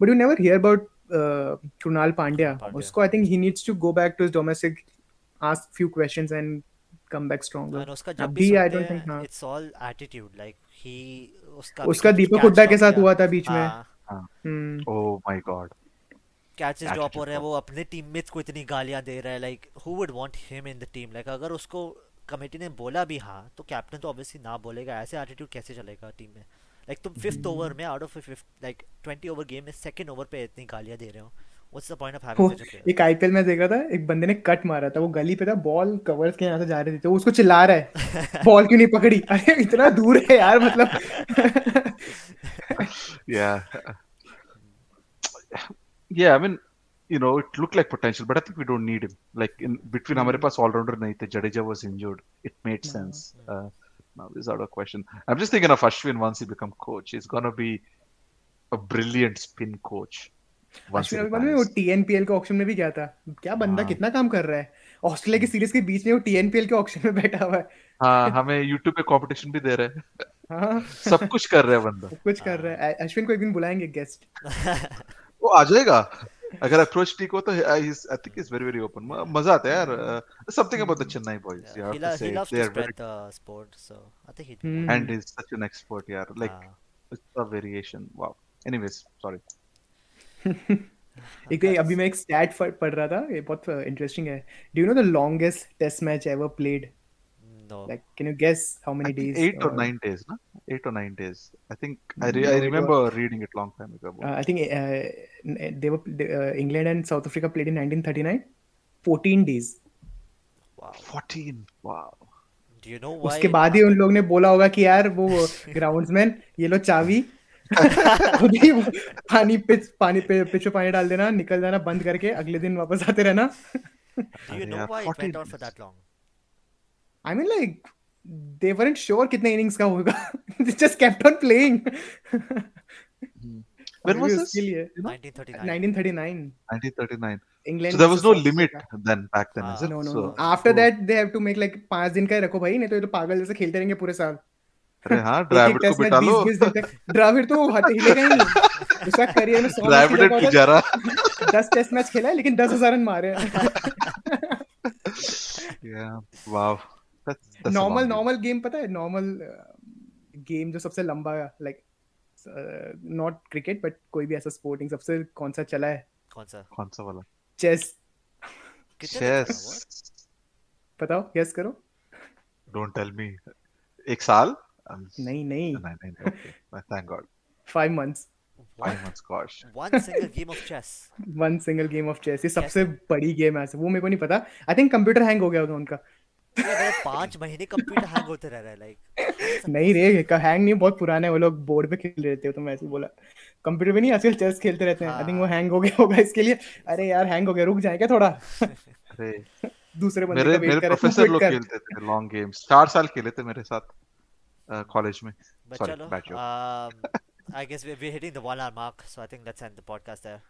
Speaker 2: but you never hear about Krunal Pandya
Speaker 1: Pandya.
Speaker 2: उसको I think he needs to go back to his domestic ask few questions and come back
Speaker 1: stronger उसका जब
Speaker 2: अभी
Speaker 1: भी
Speaker 2: don't think,
Speaker 1: हैं,
Speaker 2: हाँ।
Speaker 1: it's all attitude. Like he उसका
Speaker 2: उसका
Speaker 1: भी
Speaker 2: दीपक हुड्डा के
Speaker 1: drop
Speaker 2: साथ। हुआ था बीच में।
Speaker 1: हाँ,
Speaker 2: हम्म।
Speaker 3: Oh my god
Speaker 1: catches drop हो रहे हैं
Speaker 3: drop.
Speaker 1: वो अपने टीममेट्स को इतनी गालियाँ दे रहा है like who would want him in the team like अगर उसको कमेटी ने बोला भी हाँ तो कैप्टन तो ऑब्वियसली ना बोलेगा ऐसे एटीट्यूड कैसे चलेगा टीम में? लाइक तुम फिफ्थ ओवर में out of fifth like 20 over game में सेकंड ओवर पे इतनी गालियाँ दे रहे हो। What's the point of
Speaker 2: having
Speaker 1: such a player
Speaker 2: एक आईपीएल में देख रहा था एक बंदे ने कट मारा था वो गली पे था बॉल कवर्स के यहाँ से जा रहे थे तो वो उसको चिल्ला रहा है बॉल क्यों नहीं पकड़ी? अरे इतना दूर है यार मतलब।
Speaker 3: Yeah yeah I mean you know it look like potential but I think we don't need him like in between हमारे पास ऑलराउंडर नहीं थे Jadeja was injured it made sense now this out of question. I'm just thinking of ashwin once he become coach. He's going to be a brilliant spin coach.
Speaker 2: Ashwin अभी मालूम है वो. TNPL के auction में भी गया था। क्या बंदा
Speaker 3: हाँ।
Speaker 2: कितना काम कर रहा है? ऑस्ट्रेलिया की सीरीज़ के बीच में वो टीएनपीएल के ऑक्शन में बैठा हुआ है।
Speaker 3: हाँ हमें YouTube पे कंपटीशन भी दे रहे हैं।
Speaker 2: हाँ।
Speaker 3: सब कुछ कर रहे हैं बंदा।
Speaker 2: सब कुछ कर रहा है। अश्विन को एक दिन बुलाएँगे गेस्ट
Speaker 3: वो आ जाएगा। अगर अप्रोच ठीक हो तो I think is very very open मज़ा आता है यार। Something about the Chennai boys you
Speaker 1: he,
Speaker 3: have
Speaker 1: lo- to he say they are very he'd
Speaker 2: Hmm.
Speaker 1: be
Speaker 3: and he's such an expert यार
Speaker 1: हाँ.
Speaker 3: it's a variation. Wow. Anyways sorry.
Speaker 2: एक अभी मैं एक स्टैट पढ़ रहा था ये बहुत uh, इंटरेस्टिंग है। Do you know the longest test match ever played
Speaker 1: no
Speaker 2: like can you guess how many days
Speaker 3: 8
Speaker 2: और
Speaker 3: 9 डेज़ ना 8 और 9 days I think I remember reading it long time ago
Speaker 2: I think they were England and South Africa played in 1939 14 days
Speaker 1: wow
Speaker 3: 14 wow
Speaker 1: do you know why
Speaker 2: उसके बाद ही उन लोग ने बोला होगा कि यार वो ग्राउंड्समैन ये लो चावी खुद ही पानी पिच पानी पे पिच पानी डाल देना निकल जाना बंद करके अगले दिन वापस आते रहना
Speaker 1: do you know why it went on for that long
Speaker 2: आई मीन लाइक दे weren't sure कितने इनिंग्स का होगा they just kept on playing
Speaker 3: when was this
Speaker 2: उसके लिए
Speaker 3: you know?
Speaker 1: 1939
Speaker 2: 1939
Speaker 3: 1939
Speaker 2: England
Speaker 3: so there was no limit then back then uh, is
Speaker 1: Ah.
Speaker 3: it
Speaker 2: no no
Speaker 3: so,
Speaker 2: after
Speaker 3: so-
Speaker 2: that they have to make like पाँच दिन का ही रखो भाई नहीं तो ये तो पागल जैसे खेलते रहेंगे पूरे साल
Speaker 3: अरे हाँ
Speaker 2: एक
Speaker 3: को बिठा लो।
Speaker 2: 20 20 दिन तक। ड्राविड तो हट हिलेगा ही नहीं उसका करियर में 100 मैच
Speaker 3: ड्राविड
Speaker 2: खेला
Speaker 3: एंड पुजारा
Speaker 2: 10 टेस्ट मैच खेला है लेकिन 10000 रन मारे हैं।
Speaker 3: That's a
Speaker 2: normal normal game पता है? नॉर्मल गेम जो सबसे लंबा लाइक नॉट क्रिकेट बट कोई भी ऐसा स्पोर्टिंग सबसे कौन सा चला है?
Speaker 1: कौन सा?
Speaker 3: कौन सा वाला?
Speaker 2: चेस
Speaker 1: चला
Speaker 2: बताओ गेस करो।
Speaker 3: Don't tell me. एक साल? Um,
Speaker 2: नहीं नहीं।
Speaker 3: नहीं नहीं नहीं, okay. Thank god.
Speaker 2: 5 months
Speaker 3: five months gosh.
Speaker 1: One single game of chess.
Speaker 2: One single game of chess ये सबसे बड़ी गेम है वो मेरे को नहीं पता। आई थिंक कंप्यूटर हैंग हो गया होगा उनका।
Speaker 1: पाँच महीने कंप्यूटर हैंग होते रह रहा है लाइक
Speaker 2: नहीं रे हैंग नहीं बहुत पुराना है। वो लोग बोर्ड पे खेल रहे थे तो मैं ऐसे बोला। कंप्यूटर पे नहीं आजकल चेस खेलते रहते हैं। आई थिंक वो
Speaker 1: हाँ।
Speaker 2: हैंग हो गया होगा इसके लिए। अरे यार हैंग हो गया रुक जाए क्या थोड़ा?
Speaker 3: अरे।
Speaker 2: दूसरे बंदे
Speaker 3: मेरे
Speaker 2: का
Speaker 3: मेरे
Speaker 2: वेट कर
Speaker 3: प्रोफेसर लोग खेलते थे लॉन्ग गेम्स चार साल खेले थे मेरे साथ। कॉलेज में
Speaker 1: But
Speaker 3: Sorry,
Speaker 1: chalo,
Speaker 3: bad joke.
Speaker 1: um, I guess we're, we're hitting the one hour mark, so I think let's end the podcast there.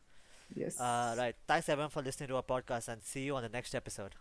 Speaker 2: Yes.
Speaker 1: Uh, right. Thanks everyone for listening to our podcast and see you on the next episode.